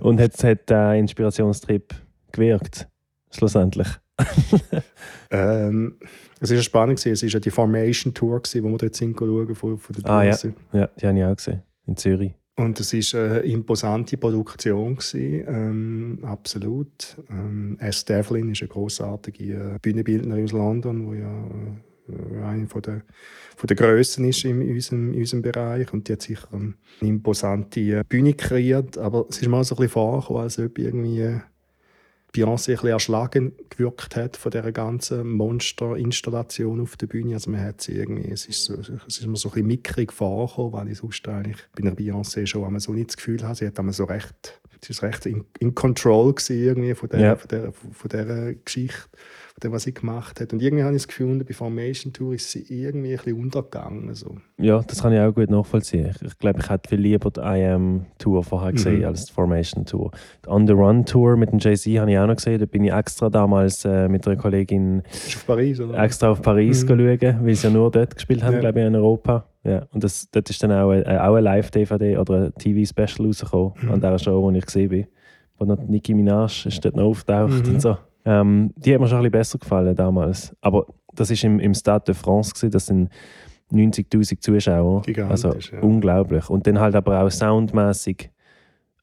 Und hat, hat der Inspirationstrip gewirkt, schlussendlich? ähm, es war spannend, es war ja die Formation Tour, wo wir dort sind, schauen, von, von der Ah ja. ja, die habe ich auch gesehen, in Zürich. Und es war eine imposante Produktion, gewesen, ähm, absolut. Ähm, S. Devlin ist eine grossartige Bühnenbildnerin aus London, die ja äh, eine von der, von der Grössen ist in unserem, in unserem Bereich. Und die hat sicher eine imposante Bühne kreiert. Aber es ist mal so ein bisschen vorgekommen, als ob irgendwie Beyoncé ein bisschen erschlagen gewirkt hat von dieser ganzen Monster-Installation auf der Bühne. Also man hat sie irgendwie, es ist, so, es ist mir so ein bisschen mickrig vorgekommen, weil ich sonst eigentlich bei einer Beyoncé schon einmal so nicht das Gefühl habe, sie hat einmal so recht, sie war recht in, in Control irgendwie von dieser, ja. von, dieser, von dieser Geschichte von dem, was sie gemacht hat. Und irgendwie habe ich das Gefühl, bei Formation Tour ist sie irgendwie ein bisschen untergegangen. Also. Ja, das kann ich auch gut nachvollziehen. Ich, ich glaube, ich hätte viel lieber die I Am Tour vorher gesehen mhm. als die Formation Tour. Die On the Run Tour mit dem Jay-Z habe ich auch noch gesehen. Da bin ich extra damals äh, mit einer Kollegin auf Paris, oder? extra auf Paris mhm. schauen, weil sie ja nur dort gespielt haben, ja. glaube ich, in Europa. Ja, und das, dort ist dann auch, äh, auch eine Live-DVD oder ein TV-Special rausgekommen, mhm. an der Show, wo ich gesehen bin. Wo noch Nicki Minaj ist dort noch auftaucht mhm. und so. Ähm, die hat mir schon ein bisschen besser gefallen damals. Aber das war im, im Stade de France, gewesen, das sind 90.000 Zuschauer. also ja. unglaublich. Und dann halt aber auch soundmäßig.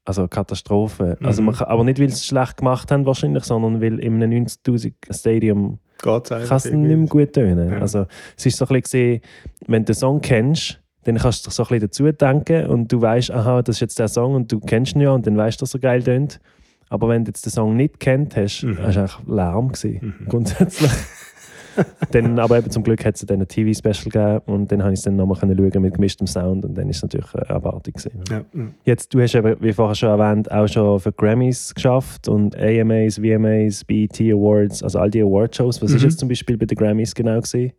Also Katastrophe. Mhm. Also man kann, aber nicht, weil sie es schlecht gemacht haben wahrscheinlich, sondern weil in einem 90.000 Stadium kann es nicht mehr gut tönen. Ja. Also es ist so ein bisschen, wenn du den Song kennst, dann kannst du dich so ein bisschen dazu denken und du weißt, aha, das ist jetzt der Song und du kennst ihn ja und dann weißt du, dass er geil tönt. Aber wenn du jetzt den Song nicht kennt hast, mhm. hast du eigentlich Lärm gewesen, mhm. grundsätzlich. dann, aber eben zum Glück hat es dann ein TV-Special gegeben und dann habe ich es dann nochmal schauen mit gemischtem Sound und dann ist es natürlich eine Erwartung gewesen. Ja. Jetzt, du hast eben, wie vorher schon erwähnt, auch schon für Grammys geschafft und AMAs, VMAs, BET Awards, also all die Awardshows. Was mhm. ist jetzt zum Beispiel bei den Grammys genau gewesen?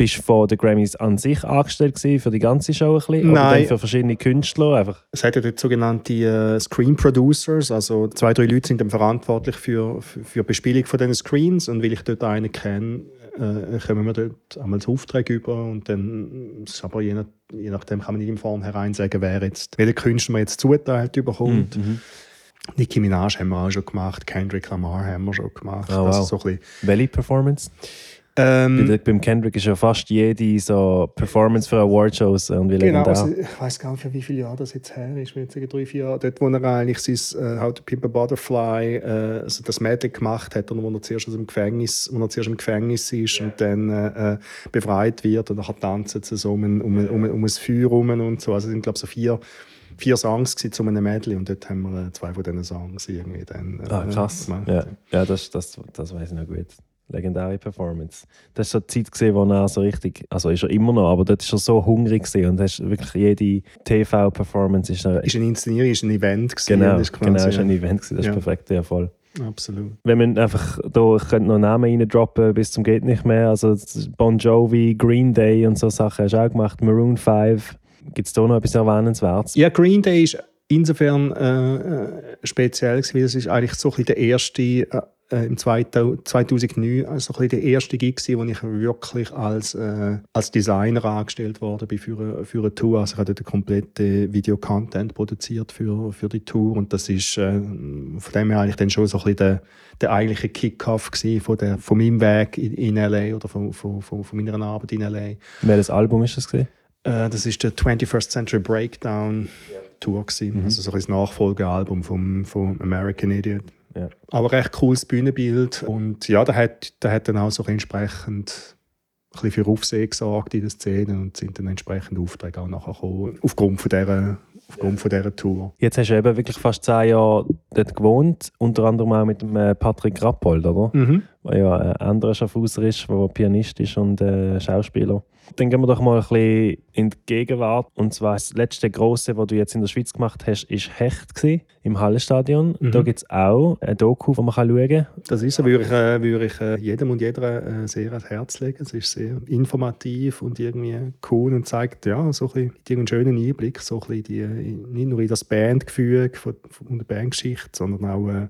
Bist du von den Grammys an sich angestellt gewesen, für die ganze Show ein bisschen? Nein. Oder für verschiedene Künstler einfach? Es hat ja dort sogenannte äh, Screen Producers, also zwei, drei Leute sind dann verantwortlich für, für, für Bespielung von diesen Screens und weil ich dort einen kenne, äh, kommen wir dort einmal das Auftrag über und dann, aber je, nach, je nachdem kann man nicht im Vornherein sagen, wer jetzt, welcher Künstler man jetzt zuteilt überkommt. Mhm. mhm. Nicki Minaj haben wir auch schon gemacht, Kendrick Lamar haben wir schon gemacht. Oh, wow. also so Welche Performance? Ähm, Bei, beim Kendrick ist ja fast jede so Performance für Awardshows irgendwie genau, also ich weiß gar nicht, für wie viele Jahre das jetzt her ist. Ich würde sagen, drei, vier Jahre. Dort, wo er eigentlich sein äh, How to Pimp a Butterfly, äh, also das Mädchen gemacht hat, und wo er zuerst aus dem Gefängnis, wo er zuerst im Gefängnis ist yeah. und dann äh, befreit wird und dann tanzen sie so um ein, um, um, um ein Feuer rum und so. Also es sind, glaube ich, so vier vier Songs zu einem Mädchen und dort haben wir äh, zwei von diesen Songs irgendwie dann äh, ah, krass. gemacht. Ja, ja das, das, das weiß ich noch gut legendäre Performance. Das ist so die Zeit, wo er so richtig, also ist er immer noch, aber dort ist er so hungrig und hast wirklich jede TV-Performance ist, ist eine Inszenierung, ist ein Event gewesen. Genau, ist genau, ist ein Event gewesen. Das ja. ist perfekt, ja voll. Absolut. Wenn man einfach da, ich könnte noch Namen reindroppen bis zum geht nicht mehr, also Bon Jovi, Green Day und so Sachen hast du auch gemacht, Maroon 5. Gibt es da noch etwas Erwähnenswertes? Ja, Green Day ist insofern äh, äh speziell gewesen, weil es ist eigentlich so ein bisschen der erste äh, im 2009 also ein der erste Gig wo ich wirklich als, äh, als Designer angestellt wurde bin für, eine, für eine Tour. Also ich habe den kompletten Videocontent produziert für, für die Tour und das ist äh, von dem her eigentlich dann schon so ein der, der eigentliche Kick-Off von, der, von meinem Weg in, in L.A. oder von, von, von, von meiner Arbeit in L.A. Welches Album ist das? Gewesen? Äh, das ist der 21st Century Breakdown Tour. Mhm. Also so ein Nachfolgealbum vom, vom American Idiot. Ja. Aber recht cooles Bühnenbild. Und ja, da hat, da hat dann auch so entsprechend ein bisschen für Aufsehen gesorgt in der Szene und sind dann entsprechend Aufträge auch nachher gekommen, aufgrund von dieser, aufgrund von dieser Tour. Jetzt hast du eben wirklich fast zehn Jahre dort gewohnt, unter anderem auch mit dem äh, Patrick Rappold, oder? Mhm. Der ja ein anderer Schaffhauser ist, der Pianist ist und äh, Schauspieler. Dann gehen wir doch mal ein bisschen in die Gegenwart. Und zwar das letzte große, was du jetzt in der Schweiz gemacht hast, ist Hecht gewesen, im Hallenstadion. Mhm. Da gibt es auch ein Doku, das man schauen kann. Das ist, würde ich, äh, würde ich äh, jedem und jeder äh, sehr ans Herz legen. Es ist sehr informativ und irgendwie cool und zeigt ja, so ein einen schönen Einblick, so ein die, nicht nur in das Bandgefüge von, von der Bandgeschichte, sondern auch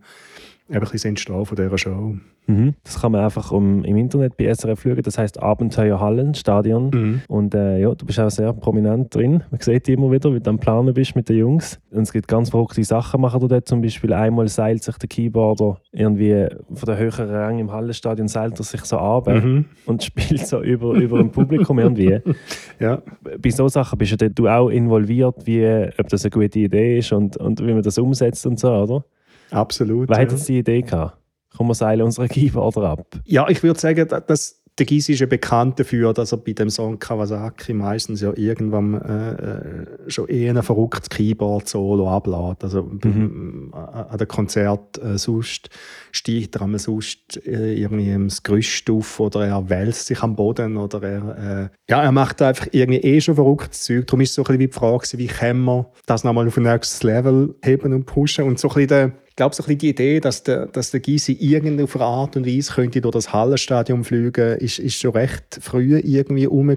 ein bisschen entstehen von dieser Show. Mhm. Das kann man einfach um, im Internet bei SRF schauen. Das heißt Abenteuer Hallen Stadion. Mhm. Und äh, ja, du bist auch sehr prominent drin. Man sieht dich immer wieder, wie du am Planen bist mit den Jungs. Und es gibt ganz verrückte Sachen, machen du dort. Zum Beispiel einmal seilt sich der Keyboarder irgendwie von der höheren Rang im Hallenstadion seilt er sich so ab mhm. und spielt so über, über ein Publikum irgendwie. ja. Bei so Sachen bist du auch involviert, wie ob das eine gute Idee ist und, und wie man das umsetzt und so, oder? Absolut. Wer ja. hat jetzt die Idee gehabt? Kommen wir seilen unsere Keyboarder ab? Ja, ich würde sagen, dass der Gysi ist ja bekannt dafür, dass er bei dem Song Kawasaki meistens ja irgendwann äh, äh schon eher ein verrücktes Keyboard-Solo ablädt. Also mhm. an dem Konzert äh, sonst steigt er einmal sonst äh, irgendwie das Gerüst auf oder er wälzt sich am Boden oder er, äh, ja, er macht einfach irgendwie eh schon verrücktes Zeug. Darum ist es so ein bisschen wie die Frage, wie können wir das nochmal auf ein nächstes Level heben und pushen und so ein bisschen der, glaube, so die Idee, dass der, dass der Gysi irgendwie auf eine Art und Weise könnte durch das Hallenstadion fliegen, ist, ist schon recht früh irgendwie rum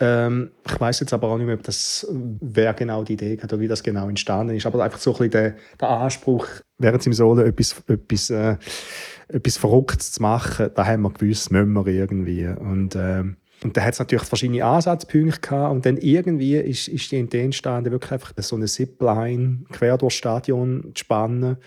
ähm, Ich weiß jetzt aber auch nicht mehr, ob das, wer genau die Idee hat oder wie das genau entstanden ist. Aber einfach so ein bisschen der, der Anspruch, während im Solo etwas, etwas, äh, etwas Verrücktes zu machen, da haben wir gewusst, müssen wir irgendwie. Und, ähm, und da hat es natürlich verschiedene Ansatzpunkte gehabt. Und dann irgendwie ist, ist die Idee entstanden, wirklich einfach so eine Zipline quer durchs Stadion zu spannen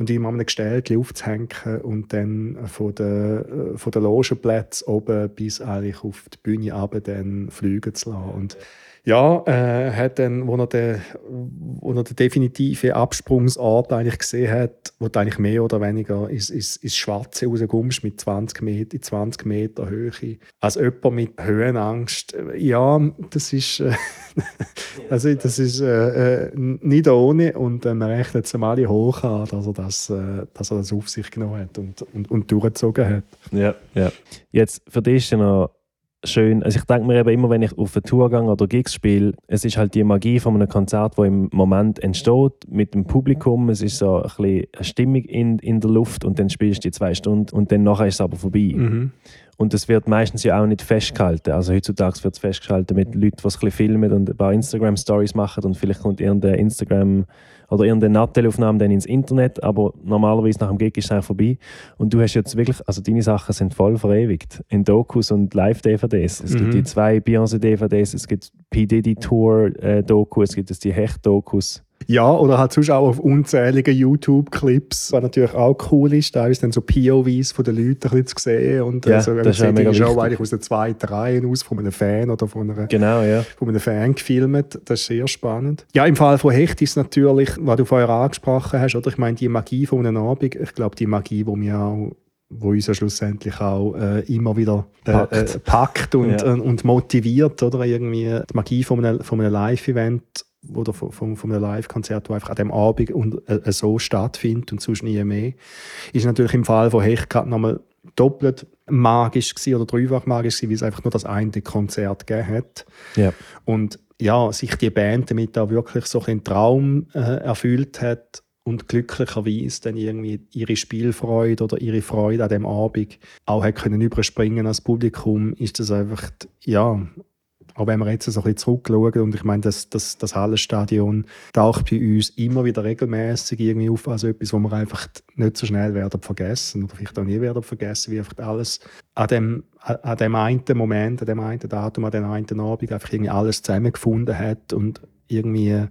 und ihm an einem Gestell aufzuhängen und dann von den, von den Logenplätzen oben bis eigentlich auf die Bühne runter dann fliegen zu lassen. Und ja, äh, hat dann, wo er den, wo er den definitiven Absprungsort eigentlich gesehen hat, wo du eigentlich mehr oder weniger ins, ins, ins Schwarze rauskommst mit 20 Meter, 20 Meter Höhe. Als jemand mit Höhenangst, ja, das ist, äh, also das ist äh, äh, nicht ohne und äh, man rechnet es alle hoch an, dass er das, äh, dass er das auf sich genommen hat und, und, und durchgezogen hat. Ja, ja. Jetzt, für dich ist ja noch schön. Also ich denke mir eben immer, wenn ich auf eine Tour gehe oder Gigs spiele, es ist halt die Magie von einem Konzert, wo im Moment entsteht mit dem Publikum. Es ist so ein bisschen eine Stimmung in, in der Luft und dann spielst du die zwei Stunden und dann nachher ist es aber vorbei. Mhm. Und es wird meistens ja auch nicht festgehalten. Also heutzutage wird es festgehalten mit Leuten, die es ein bisschen filmen und ein paar Instagram-Stories machen und vielleicht kommt irgendein Instagram- oder irgendeine Nattelaufnahme dann ins Internet, aber normalerweise nach dem Gig ist es auch vorbei. Und du hast jetzt wirklich, also deine Sachen sind voll verewigt in Dokus und Live-DVDs. Es mhm. gibt die zwei Beyoncé-DVDs, es gibt P. Diddy Tour-Dokus, äh, es gibt die Hecht-Dokus. Ja, oder halt sonst auch auf unzähligen YouTube-Clips, was natürlich auch cool ist, da ist dann so POVs von den Leuten ein bisschen zu sehen. Und ja, also, das ist die Show eigentlich aus der zweiten Reihe aus, von einem Fan oder von, einer, genau, ja. von einem Fan gefilmt, das ist sehr spannend. Ja, im Fall von Hecht ist natürlich, was du vorher angesprochen hast, oder? Ich meine die Magie von einem Abend, ich glaube die Magie, die wir auch wo uns ja schlussendlich auch äh, immer wieder äh, packt, äh, packt. und, ja. und motiviert, oder? Irgendwie die Magie von einem, von einem Live-Event oder von, von, einem Live-Konzert, das einfach an dem Abend und, äh, so stattfindet und sonst nie mehr, ist natürlich im Fall von Hecht gerade nochmal doppelt magisch gewesen oder dreifach magisch gewesen, weil es einfach nur das eine Konzert gegeben hat. Ja. Und ja, sich die Band damit auch wirklich so einen Traum äh, erfüllt hat und glücklicherweise dann irgendwie ihre Spielfreude oder ihre Freude an dem Abend auch hat können überspringen als Publikum, ist das einfach, ja, auch wenn wir jetzt ein bisschen zurückschauen, und ich meine, das, das, das Hallenstadion taucht bei uns immer wieder regelmäßig irgendwie auf als etwas, wo wir einfach nicht so schnell werden vergessen oder vielleicht auch nie werden vergessen, wie einfach alles an dem, an dem einen Moment, an dem einen Datum, an dem einen Abend einfach irgendwie alles zusammengefunden hat und irgendwie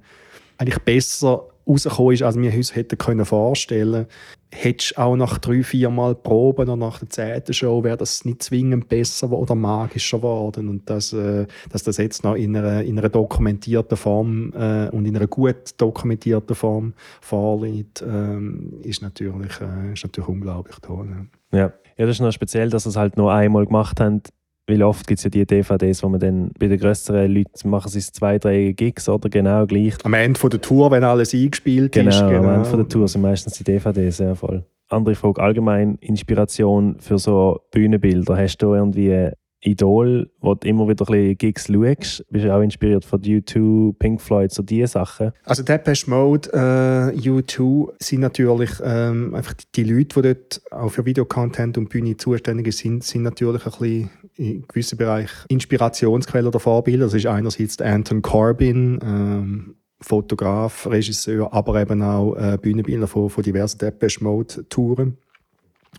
eigentlich besser rausgekommen ist, als wir uns hätten können vorstellen Hättest auch nach drei, vier Mal Proben oder nach der zehnten Show wäre das nicht zwingend besser oder magischer geworden. Und das, äh, dass das jetzt noch in einer, in einer dokumentierten Form äh, und in einer gut dokumentierten Form vorliegt, äh, ist, natürlich, äh, ist natürlich unglaublich toll. Ja. ja. ja, das ist noch speziell, dass sie es halt nur einmal gemacht haben weil oft gibt es ja die DVDs, wo man dann bei den größeren Leuten machen sie zwei, drei Gigs oder genau gleich. Am Ende von der Tour, wenn alles eingespielt genau, ist. Genau, am Ende von der Tour sind meistens die DVDs sehr voll. Andere Frage, allgemein Inspiration für so Bühnenbilder. Hast du irgendwie Idol, wo du immer wieder ein bisschen Gigs schaust? Bist du auch inspiriert von U2, Pink Floyd, so diese Sachen? Also Depeche Mode, äh, U2 sind natürlich ähm, einfach die Leute, die dort auch für Videocontent und Bühne zuständig sind, sind natürlich ein bisschen in gewissen Bereichen Inspirationsquelle oder Vorbilder. Das ist einerseits Anton Corbin, ähm, Fotograf, Regisseur, aber eben auch äh, Bühnenbilder von, von diversen Depeche Mode Touren.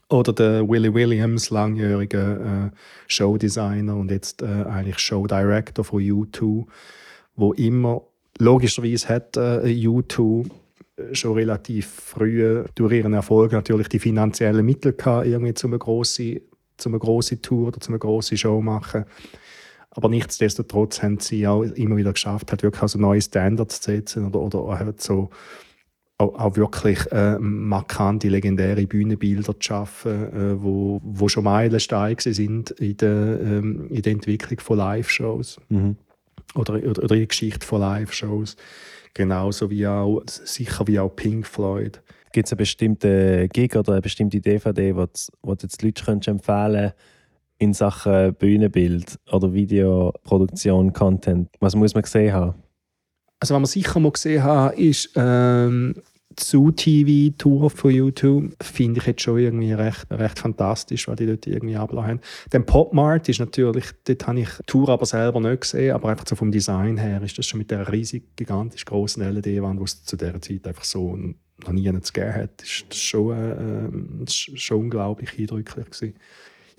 Oder der Willie Williams, langjähriger äh, Showdesigner und jetzt äh, eigentlich Showdirector von U2, wo immer logischerweise hat äh, U2 schon relativ früh durch ihren Erfolg natürlich die finanziellen Mittel gehabt, irgendwie zu einer grossen, zu einer grossen Tour oder zu einer grossen Show machen. Aber nichtsdestotrotz haben sie auch immer wieder geschafft, halt wirklich also neue Standards zu setzen oder, oder halt so auch, auch wirklich äh, markante, legendäre Bühnenbilder zu schaffen, äh, wo, wo schon Meilensteine sind in der, ähm, in der Entwicklung von Live-Shows mhm. oder, oder, oder in der Geschichte von Live-Shows. Genauso wie auch, sicher wie auch Pink Floyd. Gibt es einen bestimmten Gig oder eine bestimmte DVD, die jetzt die Leute empfehlen können in Sachen Bühnenbild oder Videoproduktion, Content? Was muss man gesehen haben? Also was man sicher mal gesehen haben, ist ähm, zu TV Tour von YouTube finde ich jetzt schon irgendwie recht, recht fantastisch, was die dort irgendwie ablassen. Den Pop Mart ist natürlich, dort habe ich die Tour aber selber nicht gesehen, aber einfach so vom Design her ist das schon mit der riesig gigantisch großen LED-Wand, die es zu dieser Zeit einfach so noch nie gegeben hat, ist das schon, äh, schon unglaublich eindrücklich gewesen.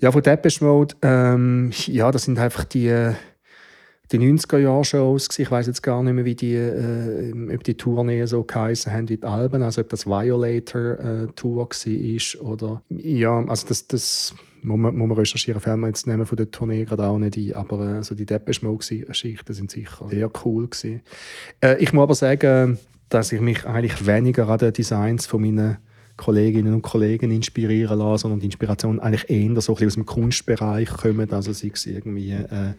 Ja, von Depeche Mode, ähm, ja, das sind einfach die die 90er-Jahre-Shows. Ich weiß jetzt gar nicht mehr, wie die, äh, ob die Tourneen so geheißen haben wie die Alben, also ob das Violator-Tour äh, war oder ja, also das, das muss man, muss man recherchieren, fällt mir jetzt nehmen von der Tournee gerade auch nicht ein, aber äh, also die Depeche Mode-Geschichten sind sicher sehr cool gewesen. Äh, ich muss aber sagen, dass ich mich eigentlich weniger an den Designs von meinen Kolleginnen und Kollegen inspirieren lassen, sondern die Inspiration eigentlich eher so ein aus dem Kunstbereich kommt, also sei es irgendwie äh,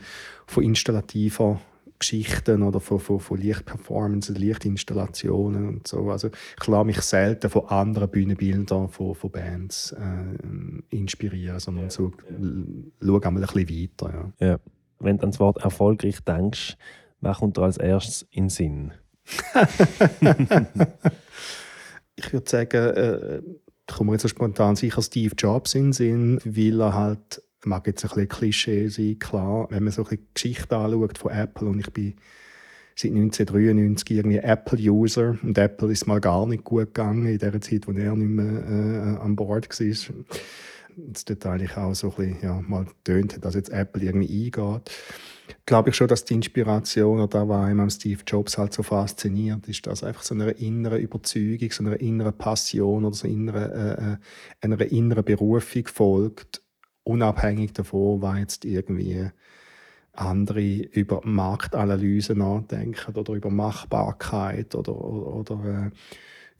von installativer Geschichten oder von, von, von Lichtperformances, Lichtinstallationen und so. Also ich lasse mich selten von anderen Bühnenbildern von, von Bands äh, inspirieren, sondern so, schaue einmal ein bisschen weiter. Ja. ja. Wenn du an das Wort erfolgreich denkst, was kommt dir als erstes in den Sinn? ich würde sagen, äh, kommen wir jetzt so spontan sicher Steve Jobs in den Sinn, weil er halt, mag jetzt ein bisschen Klischee sein, klar, wenn man so ein Geschichte anschaut von Apple und ich bin seit 1993 irgendwie Apple-User und Apple ist mal gar nicht gut gegangen in der Zeit, wo er nicht mehr äh, an Bord war. Jetzt dort eigentlich auch so ein bisschen, ja, mal tönt, dass jetzt Apple irgendwie eingeht glaube ich schon, dass die Inspiration oder da war einem Steve Jobs halt so fasziniert, ist das einfach so eine innere Überzeugung, so eine innere Passion oder so innere, äh, äh, einer inneren Berufung folgt, unabhängig davon, was jetzt irgendwie andere über Marktanalyse nachdenken oder über Machbarkeit oder, oder, oder äh,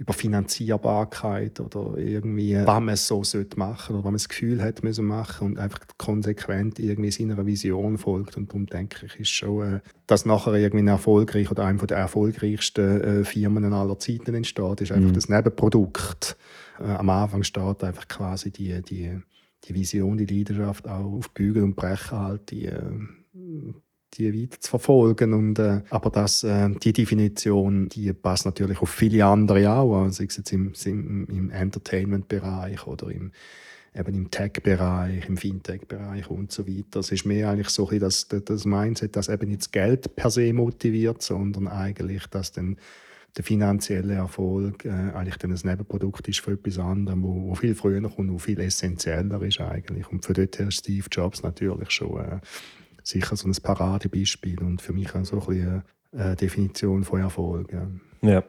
über Finanzierbarkeit oder irgendwie, was man so machen sollte oder was man das Gefühl hat müssen machen und einfach konsequent irgendwie seiner Vision folgt. Und darum denke ich, ist schon, äh, dass nachher irgendwie ein erfolgreich oder einer der erfolgreichsten äh, Firmen aller Zeiten entsteht, ist einfach mhm. das Nebenprodukt. Äh, am Anfang steht einfach quasi die, die, die Vision, die Leidenschaft auch auf Bügel und Brechen halt, die, die weiter zu verfolgen. Und, äh, aber das, äh, die Definition, die passt natürlich auf viele andere auch, also sei es jetzt im, im, im Entertainment-Bereich oder im, eben im Tech-Bereich, im Fintech-Bereich und so weiter. Es ist mehr eigentlich so ein das, das Mindset, das eben nicht das Geld per se motiviert, sondern eigentlich, dass dann der finanzielle Erfolg äh, eigentlich dann ein Nebenprodukt ist von etwas anderem, wo, wo viel früher kommt und viel essentieller ist eigentlich. Und für dort her Steve Jobs natürlich schon äh, sicher so ein Paradebeispiel und für mich auch so ein bisschen eine Definition von Erfolg. Ja. ja.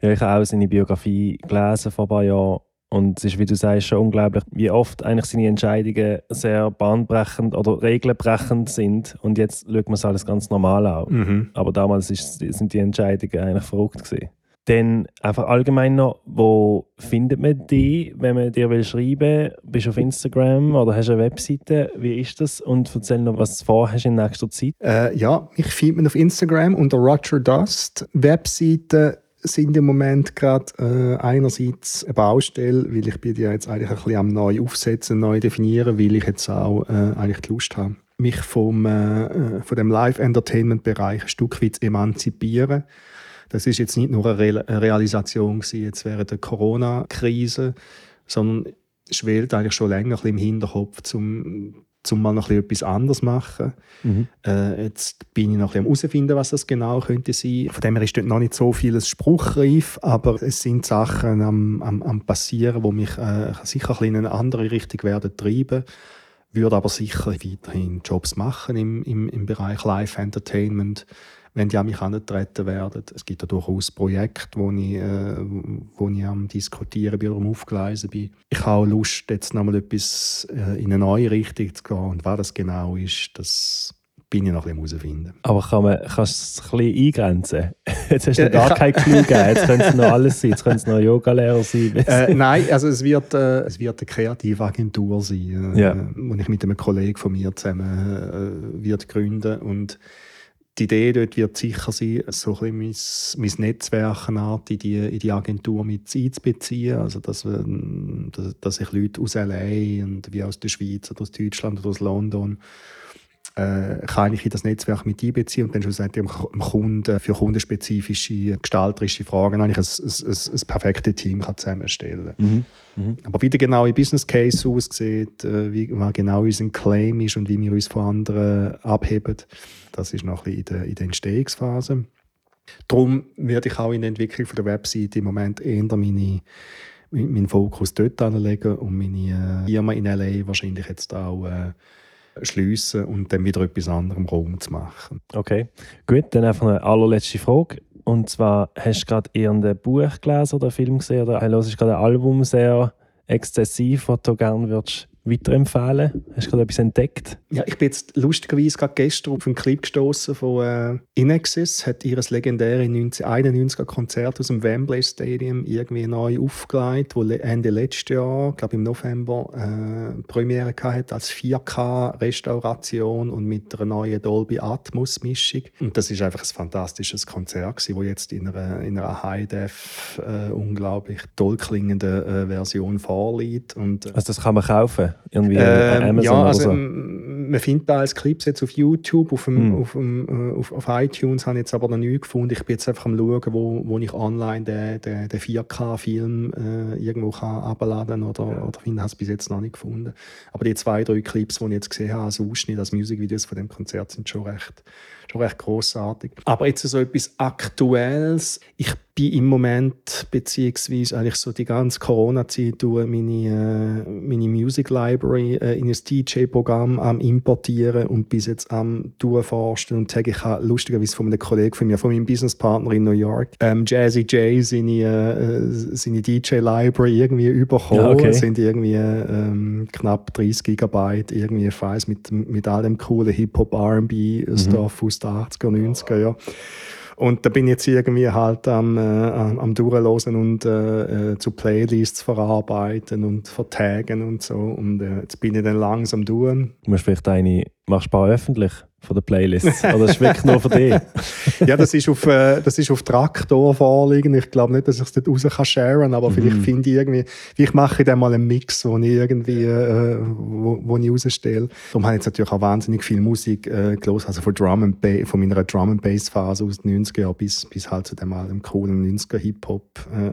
Ja, ich habe auch seine Biografie gelesen vor ein paar Jahren und es ist, wie du sagst, schon unglaublich, wie oft eigentlich seine Entscheidungen sehr bahnbrechend oder regelbrechend sind. Und jetzt schaut man es alles ganz normal an. Mhm. Aber damals ist, sind die Entscheidungen eigentlich verrückt gewesen. Dann einfach allgemein noch, wo findet man dich, wenn man dir will schreiben Bist du auf Instagram oder hast du eine Webseite? Wie ist das? Und erzähl noch, was du vorhast in nächster Zeit. Äh, ja, mich findet man auf Instagram unter Roger Dust. Webseiten sind im Moment gerade äh, einerseits eine Baustelle, weil ich bin ja jetzt eigentlich ein bisschen am neu aufsetzen, neu definieren, weil ich jetzt auch äh, eigentlich die Lust habe, mich vom, äh, äh von dem Live-Entertainment-Bereich ein Stück weit zu emanzipieren das ist jetzt nicht nur eine Realisation jetzt während der Corona-Krise, sondern schwelt eigentlich schon länger im Hinterkopf, um um mal noch etwas anderes zu machen. Mhm. Äh, jetzt bin ich noch ein bisschen herausfinden, was das genau könnte sein. Von dem her ist dort noch nicht so vieles spruchreif, aber es sind Sachen am, am, am passieren, die mich äh, sicher ein in eine andere Richtung werden treiben würde aber sicher weiterhin Jobs machen im, im, im Bereich Live Entertainment wenn die an mich herantreten werden. Es gibt ja durchaus Projekte, wo ich, äh, wo ich am Diskutieren bin oder am Aufgleisen bin. Ich habe auch Lust, jetzt nochmal etwas äh, in eine neue Richtung zu gehen. Und was das genau ist, das bin ich noch ein bisschen herausfinden. Aber kann man, kannst du es ein bisschen eingrenzen? Jetzt hast du gar kein Clue gegeben. Jetzt können es noch alles sein. Jetzt können es noch Yogalehrer sein. Äh, nein, also es wird, äh, es wird eine kreative Agentur sein, äh, ja. die ich mit einem Kollegen von mir zusammen äh, wird gründen und die Idee dort wird sicher sein, so ein bisschen mein, mein Netzwerk in die, in die Agentur mit einzubeziehen. Also, dass, dass, dass ich Leute aus L.A. und wie aus der Schweiz oder aus Deutschland oder aus London äh, kann ich in das Netzwerk mit einbeziehen und dann schlussendlich dem Kunden für kundenspezifische, gestalterische Fragen eigentlich ein, ein, ein perfektes Team kann zusammenstellen mhm. Mhm. Aber wie der genaue Business Case aussieht, äh, wie was genau unser Claim ist und wie wir uns von anderen abheben, das ist noch ein bisschen in der, in der Entstehungsphase. Darum werde ich auch in der Entwicklung der Website im Moment eher meine meinen Fokus dort anlegen und meine äh, Firma in LA wahrscheinlich jetzt auch äh, schliessen und dann wieder etwas anderem Raum zu machen. Okay, gut. Dann einfach eine allerletzte Frage. Und zwar, hast du gerade irgendein Buch gelesen oder einen Film gesehen oder hörst gerade ein Album sehr exzessiv, das du gerne würdest weiterempfehlen? Hast du gerade etwas entdeckt? Ja, ich bin jetzt lustigerweise gerade gestern auf einen Clip gestoßen von äh, Inexis, hat ihr legendäres 1991er Konzert aus dem Wembley Stadium irgendwie neu aufgelegt, wo Ende letzten Jahr, glaube im November, äh, Premiere hatte als 4K-Restauration und mit einer neuen Dolby Atmos-Mischung. Und das ist einfach ein fantastisches Konzert gewesen, wo jetzt in einer, in einer High-Def äh, unglaublich toll klingenden äh, Version vorliegt. Und, äh, also das kann man kaufen? Irgendwie ähm, Amazon ja, also, so. man findet da als Clips jetzt auf YouTube, auf, dem, hm. auf, dem, äh, auf, auf, iTunes habe ich jetzt aber noch nie gefunden. Ich bin jetzt einfach am schauen, wo, wo ich online den, den, den 4K-Film äh, irgendwo kann abladen oder, ja. oder finde, habe es bis jetzt noch nicht gefunden. Aber die zwei, drei Clips, die ich jetzt gesehen habe, als Ausschnitt, als Musikvideos von dem Konzert, sind schon recht, schon recht großartig. Aber jetzt so etwas Aktuelles. Ich bin im Moment, beziehungsweise eigentlich so die ganze Corona-Zeit, meine, äh, meine Music Library äh, in ein DJ-Programm am importieren und bis jetzt am durchforsten. Und ich habe lustigerweise von einem Kollegen von mir, von meinem Businesspartner in New York, ähm, Jazzy J, seine, äh, seine DJ-Library irgendwie überkommen. Ja, okay. sind irgendwie ähm, knapp 30 Gigabyte irgendwie Files mit, mit all dem coolen Hip-Hop, R&B-Stuff mhm. aus den 80er, 90er, ja. Und da bin ich jetzt irgendwie halt am, äh, am Durchlosen und äh, äh, zu Playlists verarbeiten und vertagen und so. Und äh, jetzt bin ich dann langsam durch. Du musst vielleicht eine, machst du ein paar öffentlich? Von der Playlist? Oder ist wirklich nur für dich? ja, das ist auf, äh, das ist auf Traktor vorliegen. Ich glaube nicht, dass ich es dort raus kann sharen, aber mhm. vielleicht finde ich irgendwie, ich mache dann mal einen Mix, wo ich irgendwie, äh, wo, wo ich rausstelle. Darum habe ich jetzt natürlich auch wahnsinnig viel Musik äh, gelesen, also von Drum and Bass, von meiner Drum and Bass Phase aus den 90er Jahren bis, bis halt zu dem mal coolen 90er Hip-Hop äh,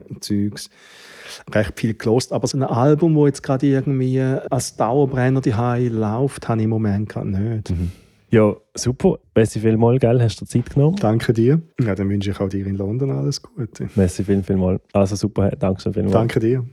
recht viel gelost. Aber so ein Album, wo jetzt gerade irgendwie als Dauerbrenner die läuft, habe ich im Moment gerade nicht. Mhm. Ja, super. Merci vielmals, gell? Hast du Zeit genommen? Danke dir. Ja, dann wünsche ich auch dir in London alles Gute. Merci viel, vielmals. Also super, danke schön vielmals. Danke dir.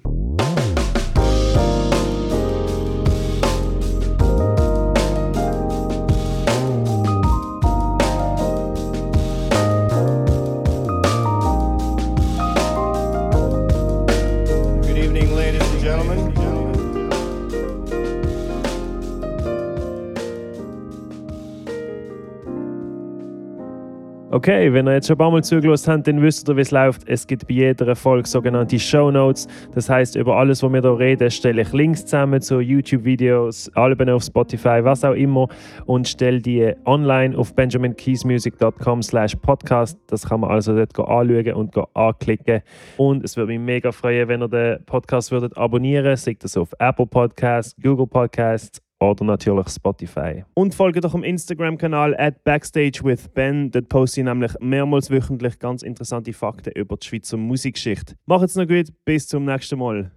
Okay, wenn ihr jetzt schon ein paar Mal zugelassen habt, dann wisst ihr, wie es läuft. Es gibt bei jeder Folge sogenannte Show Notes. Das heißt, über alles, was wir hier reden, stelle ich Links zusammen zu YouTube-Videos, Alben auf Spotify, was auch immer und stelle die online auf benjaminkeysmusic.com slash podcast. Das kann man also dort anschauen und anklicken. Und es würde mich mega freuen, wenn ihr den Podcast würdet abonnieren würdet. Seht das auf Apple Podcasts, Google Podcasts, oder natürlich Spotify. Und folge doch dem Instagram-Kanal at backstagewithben. Dort poste ich nämlich mehrmals wöchentlich ganz interessante Fakten über die Schweizer Musikgeschichte. Macht's noch gut, bis zum nächsten Mal.